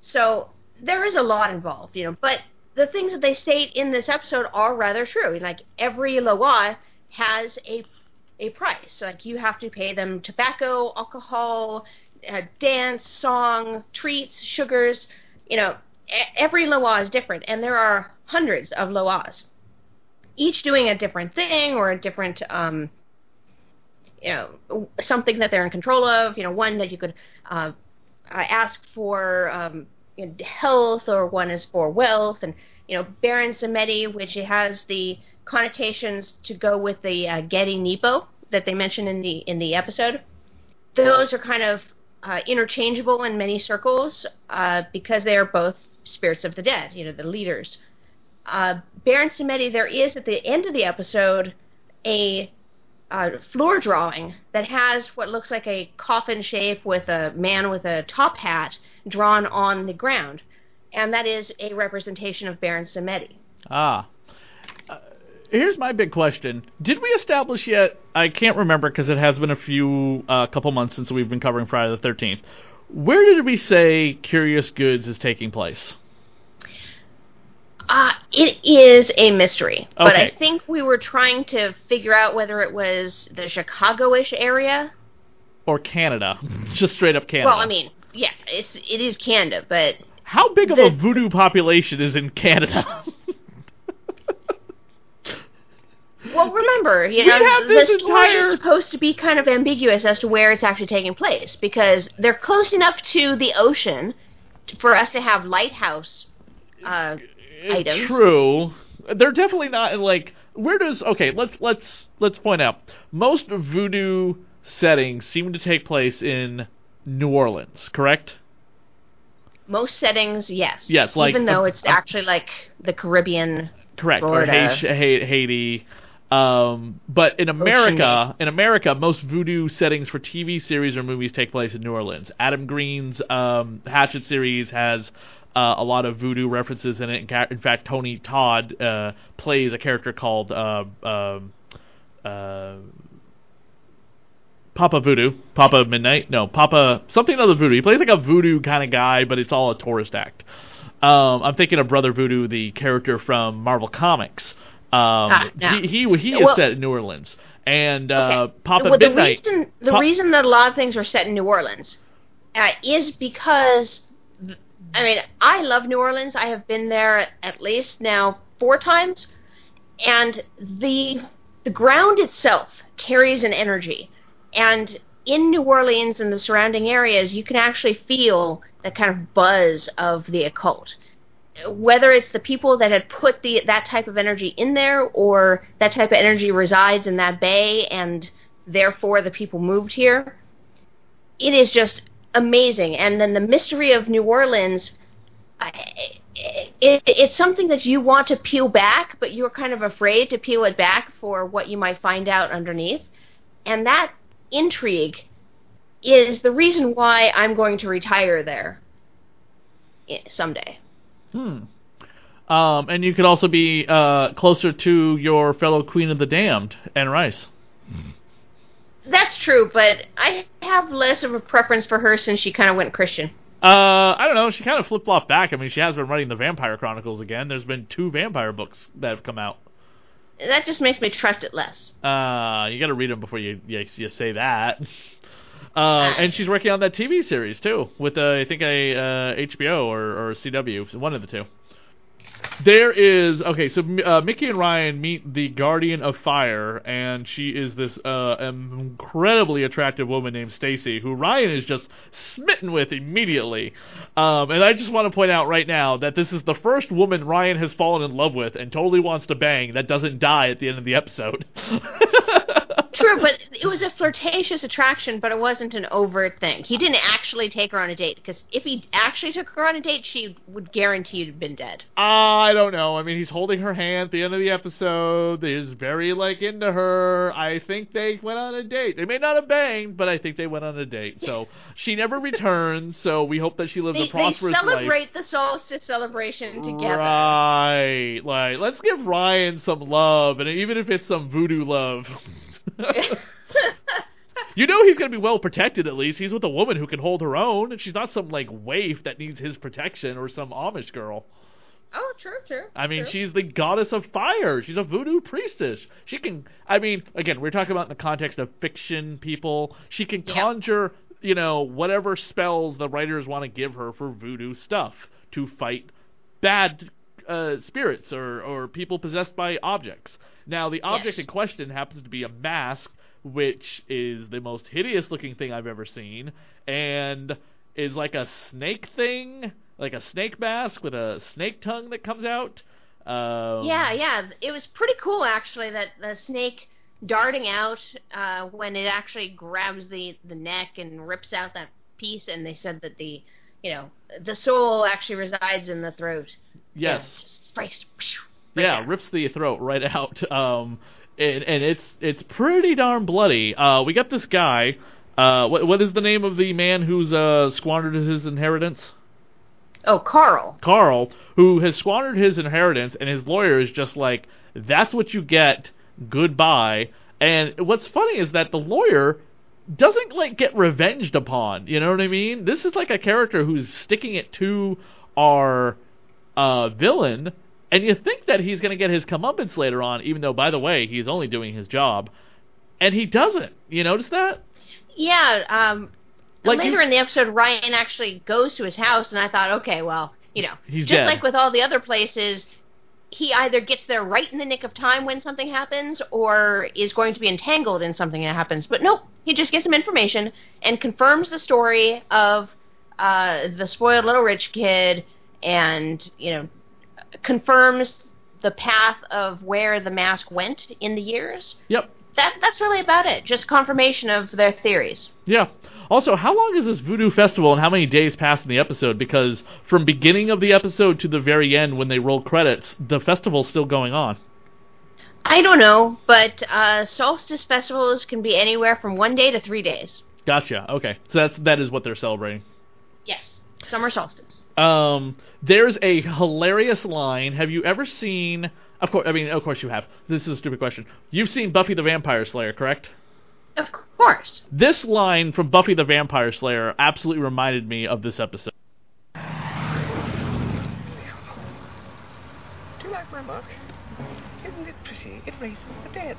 So there is a lot involved, you know. But the things that they state in this episode are rather true. Like every Loa has a a price. Like you have to pay them tobacco, alcohol, uh, dance, song, treats, sugars. You know, every Loa is different, and there are hundreds of Loas, each doing a different thing or a different um, you know something that they're in control of. You know, one that you could uh, ask for um, you know, health, or one is for wealth, and you know Baron Samedi, which has the connotations to go with the uh, Ghede Nibo that they mentioned in the in the episode. Those are kind of uh, interchangeable in many circles uh, because they are both spirits of the dead. You know, the leaders. Uh, Baron Samedi, there is at the end of the episode a uh, floor drawing that has what looks like a coffin shape with a man with a top hat drawn on the ground, and that is a representation of Baron Samedi. Ah. Uh, here's my big question. Did we establish yet? I can't remember because it has been a few, uh, couple months since we've been covering Friday the 13th. Where did we say Curious Goods is taking place? Uh, it is a mystery, okay. but I think we were trying to figure out whether it was the Chicago-ish area. Or Canada? [LAUGHS] Just straight up Canada. Well, I mean, yeah, it's it is Canada, but How big of a voodoo population is in Canada? [LAUGHS] well, remember, you We know, the this story entire- is supposed to be kind of ambiguous as to where it's actually taking place because they're close enough to the ocean for us to have lighthouse uh, items. True. They're definitely not like where does okay, let's let's let's point out. Most voodoo settings seem to take place in New Orleans, correct? Most settings, yes. Yes, like- even though it's actually like the Caribbean. Correct. Florida. Or Haiti, Ha- Haiti. Um, but in America, in America, most voodoo settings for TV series or movies take place in New Orleans. Adam Green's um, Hatchet series has uh, a lot of voodoo references in it. In fact, Tony Todd uh, plays a character called uh, um uh, Papa Voodoo, Papa Midnight. No, Papa something other voodoo. He plays like a voodoo kind of guy, but it's all a tourist act. Um, I'm thinking of Brother Voodoo, the character from Marvel Comics. Um, Ah, he he he is set in New Orleans, and uh, Okay. Papa well, the Midnight. reason the Pa- reason that a lot of things are set in New Orleans uh, is because I mean I love New Orleans. I have been there at least now four times, and the the ground itself carries an energy, and in New Orleans and the surrounding areas, you can actually feel that kind of buzz of the occult. Whether it's the people that had put the that type of energy in there or that type of energy resides in that bay and therefore the people moved here it is just amazing. And then the mystery of new orleans I- it, it's something that you want to peel back but you're kind of afraid to peel it back for what you might find out underneath. And that intrigue is the reason why i'm going to retire there someday Hmm. Um, and you could also be uh, closer to your fellow Queen of the Damned, Anne Rice. That's true, but I have less of a preference for her since she kind of went Christian. Uh, I don't know. She kind of flip flopped back. I mean, she has been writing the Vampire Chronicles again. There's been two vampire books that have come out. That just makes me trust it less. Uh, you got to read them before you, you you say that. [LAUGHS] Um, and she's working on that TV series too, with uh, I think a uh, HBO or, or CW, one of the two. There is okay, so uh, Micki and Ryan meet the Guardian of Fire, and she is this uh, incredibly attractive woman named Stacy, who Ryan is just smitten with immediately. Um, and I just want to point out right now that this is the first woman Ryan has fallen in love with and totally wants to bang that doesn't die at the end of the episode. [LAUGHS] True, but it was a flirtatious attraction, but it wasn't an overt thing. He didn't actually take her on a date because if he actually took her on a date, she would guarantee have been dead. I don't know. I mean, he's holding her hand at the end of the episode. He's very like into her. I think they went on a date. They may not have banged, but I think they went on a date. So [LAUGHS] she never returns. So we hope that she lives They, a prosperous life. celebrate the solstice celebration together. Right. Like, let's give Ryan some love, and even if it's some voodoo love. [LAUGHS] you know he's going to be well protected at least. He's with a woman who can hold her own, and she's not some, like, waif that needs his protection or some Amish girl. oh, true, true. I mean, true. she's the goddess of fire. She's a voodoo priestess. She can. I mean, again, we're talking about in the context of fiction people. She can Yeah. conjure, you know, whatever spells the writers want to give her for voodoo stuff to fight bad uh, spirits or or people possessed by objects. Now, the object Yes. in question happens to be a mask, which is the most hideous looking thing I've ever seen, and is like a snake thing, like a snake mask with a snake tongue that comes out. Um, Yeah, yeah. It was pretty cool actually that the snake darting out uh, when it actually grabs the the neck and rips out that piece, and they said that the you know the soul actually resides in the throat. Yes. Strikes. right yeah, there. rips the throat right out. Um, and, and it's it's pretty darn bloody. Uh, we got this guy. Uh, what what is the name of the man who's uh squandered his inheritance? Oh, Carl. Carl, who has squandered his inheritance, and his lawyer is just like, "That's what you get. Goodbye." And what's funny is that the lawyer doesn't like get revenged upon. You know what I mean? This is like a character who's sticking it to our uh, villain, and you think that he's going to get his comeuppance later on, even though, by the way, he's only doing his job, and he doesn't. You notice that? Yeah. Um, Like later you- in the episode, Ryan actually goes to his house, and I thought, okay, well, you know, just dead. like with all the other places, he either gets there right in the nick of time when something happens, or is going to be entangled in something that happens. But nope, he just gets some information and confirms the story of uh, the spoiled little rich kid, and you know, confirms the path of where the mask went in the years. Yep. That that's really about it. Just confirmation of their theories. Yeah. Also, how long is this voodoo festival and how many days pass in the episode? Because from beginning of the episode to the very end when they roll credits, the festival's still going on. I don't know, but uh, solstice festivals can be anywhere from one day to three days. Gotcha. Okay. So that's that is what they're celebrating. Yes, summer solstice. Um, there's a hilarious line. Have you ever seen? Of course, I mean, of course you have. This is a stupid question. You've seen Buffy the Vampire Slayer, correct? Of course. This line from Buffy the Vampire Slayer absolutely reminded me of this episode. Do you like my mask? Isn't it pretty? It raises the dead.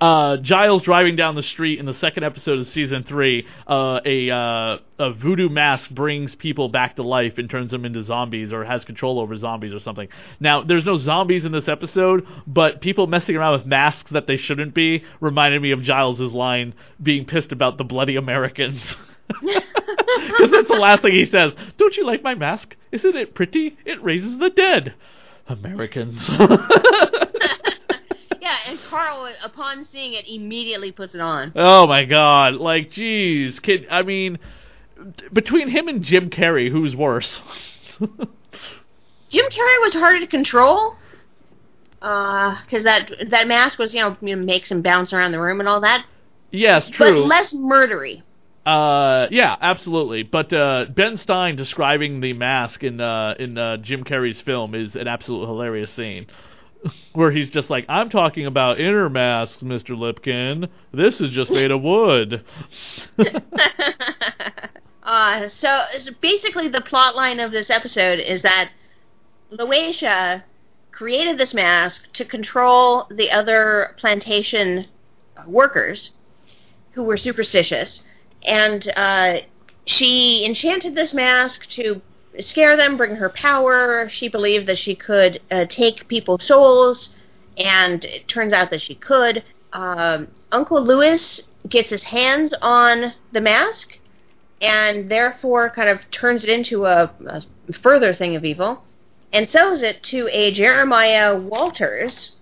Uh, Giles driving down the street in the second episode of season three, uh, a uh, a voodoo mask brings people back to life and turns them into zombies or has control over zombies or something. Now, there's no zombies in this episode, but people messing around with masks that they shouldn't be reminded me of Giles's line being pissed about the bloody Americans. [LAUGHS] Because that's the last thing he says. Don't you like my mask? Isn't it pretty? It raises the dead. Americans. [LAUGHS] Yeah, and Carl, upon seeing it, immediately puts it on. Oh my god! Like, jeez, kid. I mean, between him and Jim Carrey, who's worse? Jim Carrey was harder to control. Because that that mask was, you know, makes him bounce around the room and all that, yes, true. but less murdery. uh, yeah, absolutely. But uh, Ben Stein describing the mask in uh, in uh, Jim Carrey's film is an absolute hilarious scene. Where he's just like, I'm talking about inner masks, Mr. Ipkiss. This is just made of wood. [LAUGHS] uh, so, so basically, the plot line of this episode is that Loatia created this mask to control the other plantation workers who were superstitious, and uh, she enchanted this mask to scare them, bring her power. She believed that she could uh, take people's souls, and it turns out that she could. Um, Uncle Lewis gets his hands on the mask, and therefore kind of turns it into a, a further thing of evil, and sells it to a Jeremiah Walters,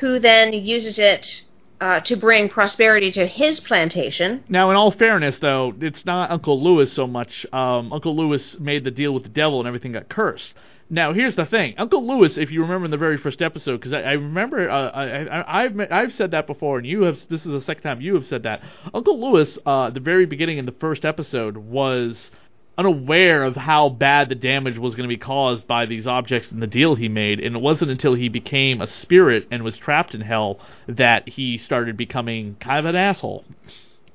who then uses it uh, to bring prosperity to his plantation. Now, in all fairness, though, it's not Uncle Lewis so much. Um, Uncle Lewis made the deal with the devil, and everything got cursed. Now, here's the thing, Uncle Lewis. If you remember in the very first episode, because I, I remember uh, I, I've I've said that before, and you have. This is the second time you have said that. Uncle Lewis, uh, the very beginning in the first episode, was unaware of how bad the damage was going to be caused by these objects and the deal he made. And it wasn't until he became a spirit and was trapped in hell that he started becoming kind of an asshole.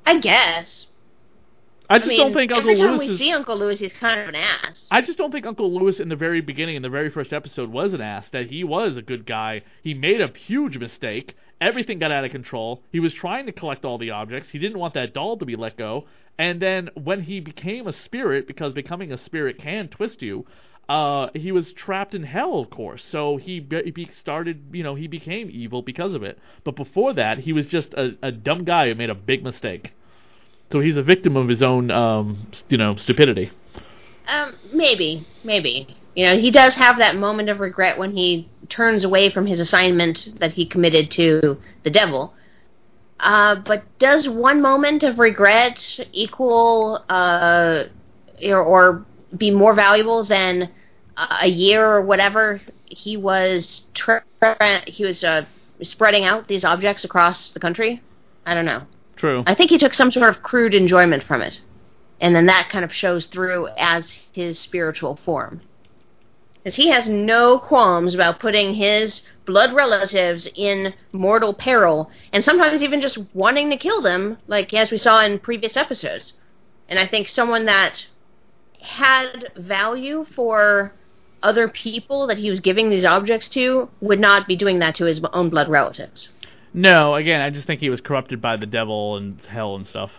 I guess. I just mean, don't think Uncle Lewis. every time Lewis we is. see Uncle Lewis, he's kind of an ass. I just don't think Uncle Lewis in the very beginning, in the very first episode, was an ass. That he was a good guy. He made a huge mistake. Everything got out of control. He was trying to collect all the objects. He didn't want that doll to be let go. And then when he became a spirit, because becoming a spirit can twist you, uh, he was trapped in hell, of course. So he, be- he started, you know, he became evil because of it. But before that, he was just a, a dumb guy who made a big mistake. So he's a victim of his own, um, you know, stupidity. Um, maybe, maybe. You know, he does have that moment of regret when he turns away from his assignment that he committed to the devil. Uh, but does one moment of regret equal uh, or, or be more valuable than uh, a year or whatever he was tra- he was uh, spreading out these objects across the country? I don't know. True. I think he took some sort of crude enjoyment from it. And then that kind of shows through as his spiritual form. Because he has no qualms about putting his blood relatives in mortal peril, and sometimes even just wanting to kill them, like as we saw in previous episodes. And I think someone that had value for other people that he was giving these objects to would not be doing that to his own blood relatives. No, again, I just think he was corrupted by the devil and hell and stuff.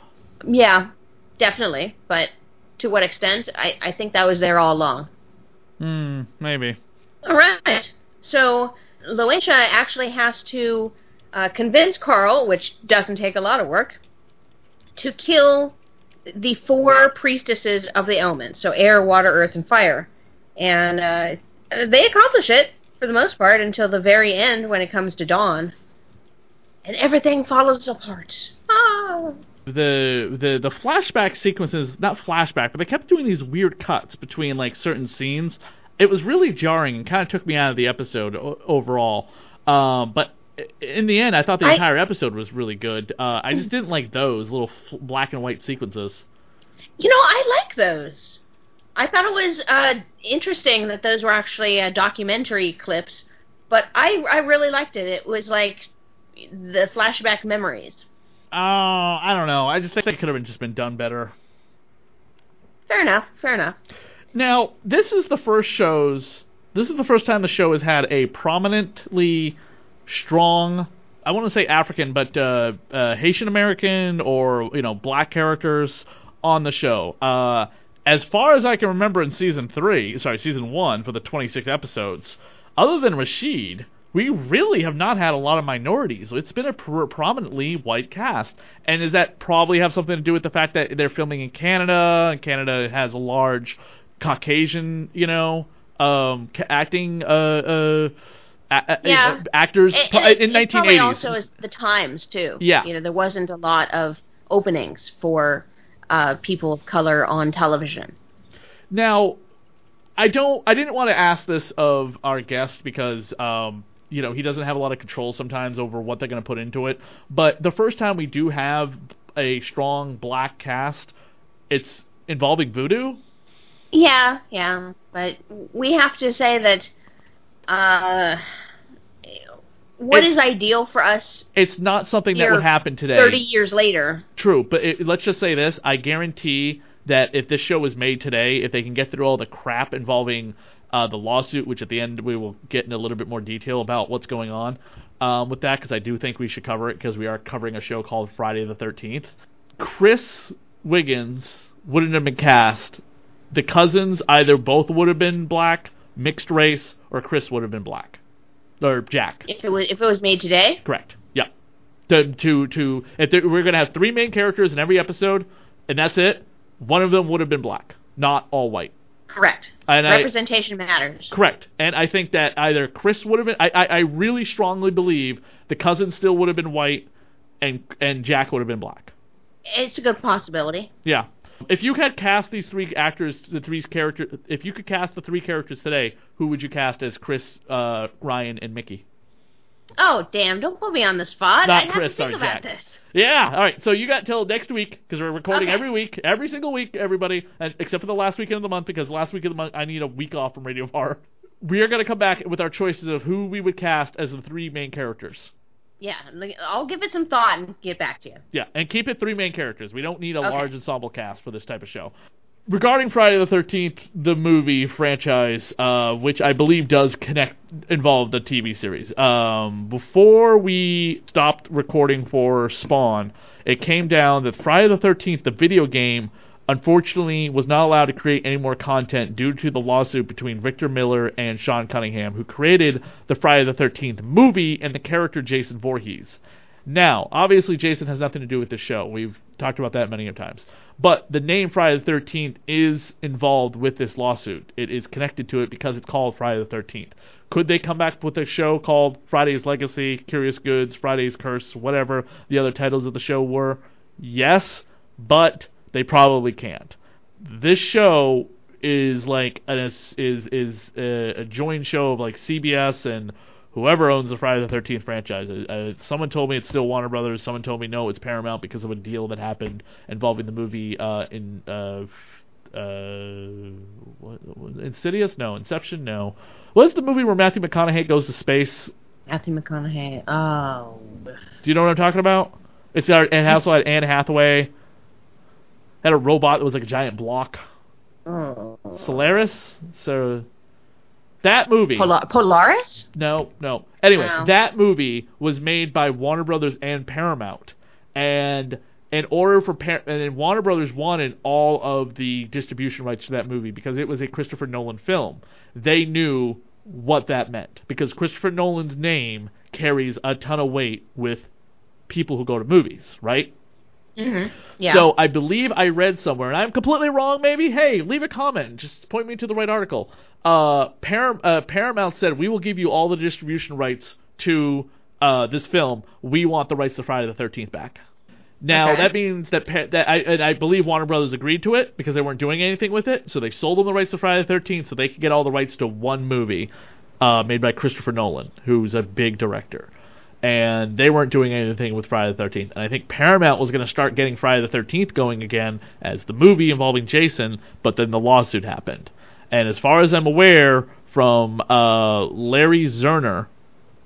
Yeah, definitely. But to what extent? I, I think that was there all along. Hmm, maybe. All right. So Loetia actually has to uh, convince Carl, which doesn't take a lot of work, to kill the four priestesses of the elements. So air, water, earth, and fire. And uh, they accomplish it for the most part until the very end when it comes to dawn. And everything falls apart. Ah. The the the flashback sequences not flashback but they kept doing these weird cuts between like certain scenes it was really jarring and kind of took me out of the episode o- overall um but in the end i thought the I- entire episode was really good uh i just didn't like those little f- black and white sequences You know, I like those. I thought it was uh, interesting that those were actually uh, documentary clips, but I I really liked it. It was like the flashback memories. Uh i don't know i just think it could have been just been done better Fair enough. Fair enough. Now, this is the first shows. This is the first time the show has had a prominently strong. I want to say African, but uh, uh, Haitian American or you know black characters on the show. Uh, as far as I can remember, in season three, sorry, season one for the 26 episodes, other than Rashid, we really have not had a lot of minorities. It's been a pr- prominently white cast, and does that probably have something to do with the fact that they're filming in Canada, and Canada has a large Caucasian, you know, um, ca- acting uh, uh, a- a- actors And- pro- it, in it probably 1980s. also is the times too. Yeah. You know, there wasn't a lot of openings for uh, people of color on television. Now, I don't. I didn't want to ask this of our guest because, um, you know, he doesn't have a lot of control sometimes over what they're going to put into it. But the first time we do have a strong black cast, it's involving voodoo. Yeah, yeah, but we have to say that uh, what It- is ideal for us It's not something that would happen today. 30 years later. True, but it, let's just say this: I guarantee that if this show was made today, if they can get through all the crap involving uh, the lawsuit, which at the end we will get in a little bit more detail about what's going on um, with that, because I do think we should cover it because we are covering a show called Friday the Thirteenth. Chris Wiggins wouldn't have been cast. The cousins either both would have been black, mixed race, or Chris would have been black, or Jack. If it was if it was made today, Correct. Yeah. To to to if there, we're gonna have three main characters in every episode, and that's it. One of them would have been black, not all white. Correct. And I- Representation matters. Correct. And I think that either Chris would have been. I, I, I really strongly believe the cousin still would have been white, and and Jack would have been black. It's a good possibility. Yeah. If you had cast these three actors, the three characters, if you could cast the three characters today, who would you cast as Chris, uh, Ryan, and Micki? Oh damn! Don't put me on the spot. Not I have Chris, to think sorry, about this. Yeah. All right. So you got till next week because we're recording Okay. every week, every single week, everybody, and except for the last weekend of the month because last week of the month I need a week off from Radio Horror. We are going to come back with our choices of who we would cast as the three main characters. Yeah, I'll give it some thought and get back to you. Yeah, and keep it three main characters. We don't need a Okay. large ensemble cast for this type of show. Regarding Friday the Thirteenth, the movie franchise, uh, which I believe does connect involve the TV series. Um, before we stopped recording for Spawn, it came down that Friday the Thirteenth, the video game, unfortunately was not allowed to create any more content due to the lawsuit between Victor Miller and Sean Cunningham, who created the Friday the Thirteenth movie and the character Jason Voorhees. Now, obviously, Jason has nothing to do with this show. We've talked about that many times. But the name Friday the 13th is involved with this lawsuit. It is connected to it because it's called Friday the 13th. Could they come back with a show called Friday's Legacy, Curious Goods, Friday's Curse, whatever the other titles of the show were? Yes, but they probably can't. This show is like an, is is a, a joint show of like CBS and whoever owns the Friday the Thirteenth franchise. Uh, someone told me it's still Warner Brothers. Someone told me no, it's Paramount because of a deal that happened involving the movie uh, in uh, uh, what, Insidious. No, Inception. No. What's the movie where Matthew McConaughey goes to space? Matthew McConaughey. Oh. Do you know what I'm talking about? It's our, it also had Anne Hathaway. Had a robot that was like a giant block. oh. Solaris. So that movie. Polar- Polaris? No, no. Anyway, No. that movie was made by Warner Brothers and Paramount, and in order for Par- and then Warner Brothers wanted all of the distribution rights to that movie because it was a Christopher Nolan film. They knew what that meant because Christopher Nolan's name carries a ton of weight with people who go to movies, right? Mm-hmm. Yeah. So I believe I read somewhere, and I'm completely wrong. Maybe, hey, leave a comment. Just point me to the right article. Uh, Param- uh, Paramount said we will give you all the distribution rights to uh, this film. We want the rights to Friday the Thirteenth back. Now Okay. that means that pa- that I and I believe Warner Brothers agreed to it because they weren't doing anything with it, so they sold them the rights to Friday the Thirteenth, so they could get all the rights to one movie uh, made by Christopher Nolan, who's a big director and they weren't doing anything with Friday the 13th. And I think Paramount was going to start getting Friday the 13th going again as the movie involving Jason, but then the lawsuit happened. And as far as I'm aware, from uh, Larry Zerner,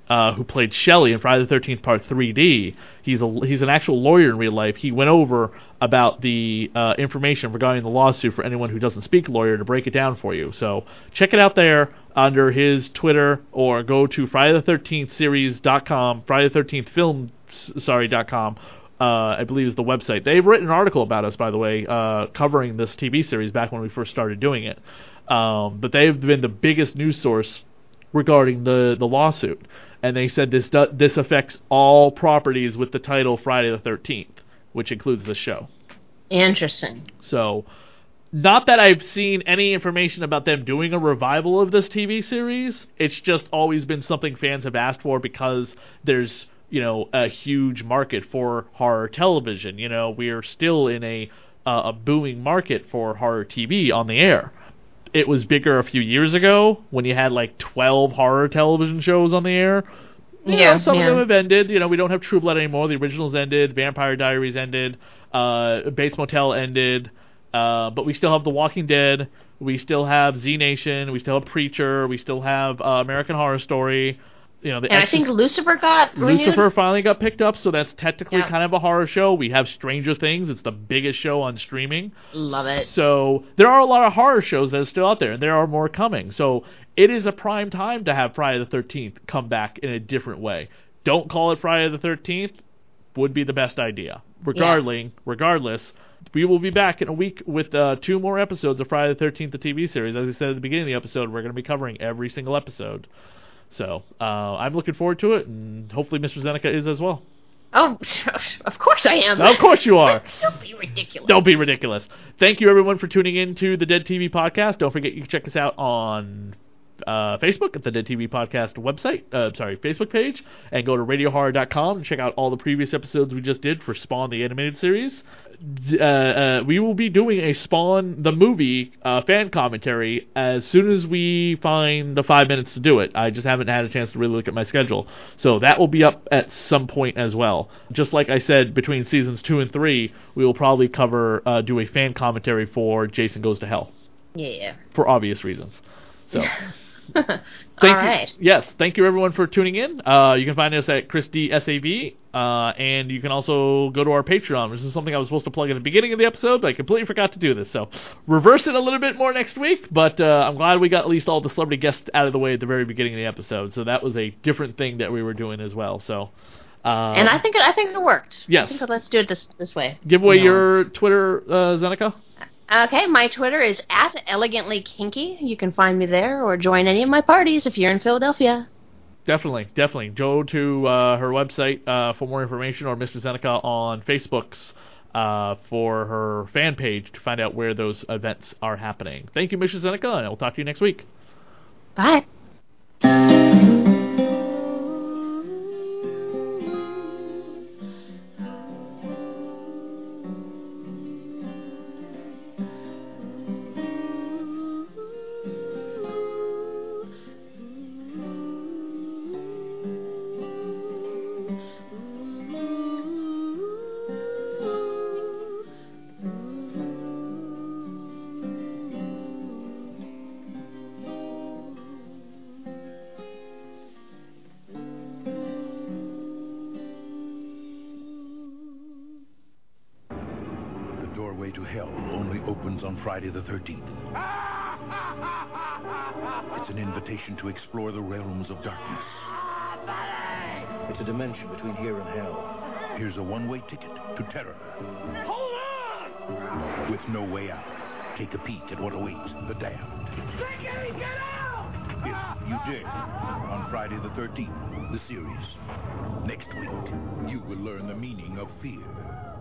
uh, who played Shelley in Friday the 13th Part 3D, he's a he's an actual lawyer in real life. He went over about the uh, information regarding the lawsuit for anyone who doesn't speak lawyer to break it down for you. So check it out there under his Twitter or go to Friday the 13th series.com, Friday the 13th film sorry.com. Uh, I believe is the website. They've written an article about us, by the way, uh, covering this TV series back when we first started doing it. Um, but they've been the biggest news source regarding the, the lawsuit, and they said this do, this affects all properties with the title Friday the Thirteenth, which includes the show. Interesting. So, not that I've seen any information about them doing a revival of this TV series. It's just always been something fans have asked for because there's you know a huge market for horror television. You know we're still in a uh, a booming market for horror TV on the air. It was bigger a few years ago when you had like 12 horror television shows on the air. You Yeah, know, some yeah. of them have ended. You know, we don't have True Blood anymore. The originals ended. Vampire Diaries ended. Uh, Bates Motel ended. Uh, but we still have The Walking Dead. We still have Z Nation. We still have Preacher. We still have uh, American Horror Story. You know, the And I think Lucifer got renewed. Lucifer finally got picked up, so that's technically Yeah. kind of a horror show. We have Stranger Things. It's the biggest show on streaming. Love it. So there are a lot of horror shows that are still out there, and there are more coming. So it is a prime time to have Friday the Thirteenth come back in a different way. Don't call it Friday the Thirteenth. Would be the best idea. Regardless, regardless, we will be back in a week with uh, two more episodes of Friday the Thirteenth, the TV series. As I said at the beginning of the episode, we're going to be covering every single episode. So uh, I'm looking forward to it, and hopefully Mr. Zeneca is as well. Oh, [LAUGHS] of course I am. Of course you are. [LAUGHS] Don't be ridiculous. Don't be ridiculous. Thank you everyone for tuning in to the Dead TV podcast. Don't forget you can check us out on uh, Facebook at the Dead TV podcast website, uh, sorry, Facebook page, and go to radiohorror.com and check out all the previous episodes we just did for Spawn the animated series. Uh, uh, we will be doing a Spawn the movie uh, fan commentary as soon as we find the five minutes to do it. I just haven't had a chance to really look at my schedule, so that will be up at some point as well. Just like I said, between seasons two and three, we will probably cover uh, do a fan commentary for Jason Goes to Hell Yeah. for obvious reasons. So. [LAUGHS] All you. right. Yes, thank you everyone for tuning in. Uh, you can find us at Christy SAV, uh, and you can also go to our Patreon, This is something I was supposed to plug at the beginning of the episode, but I completely forgot to do this. So reverse it a little bit more next week. But uh, I'm glad we got at least all the celebrity guests out of the way at the very beginning of the episode. So that was a different thing that we were doing as well. So. Uh, and I think it, I think it worked. Yes. I think let's do it this this way. give away No. your Twitter, uh, Zeneca. Okay, my Twitter is at elegantly kinky. You can find me there or join any of my parties if you're in Philadelphia. Definitely, definitely. Go to uh, her website uh, for more information, or Mr. Zeneca on Facebook's uh, for her fan page to find out where those events are happening. Thank you, Mr. Zeneca, and we'll talk to you next week. Bye. Hold on! With no way out. Take a peek at what awaits the damned. If you dare, on Friday the 13th, the series. Next week, you will learn the meaning of fear.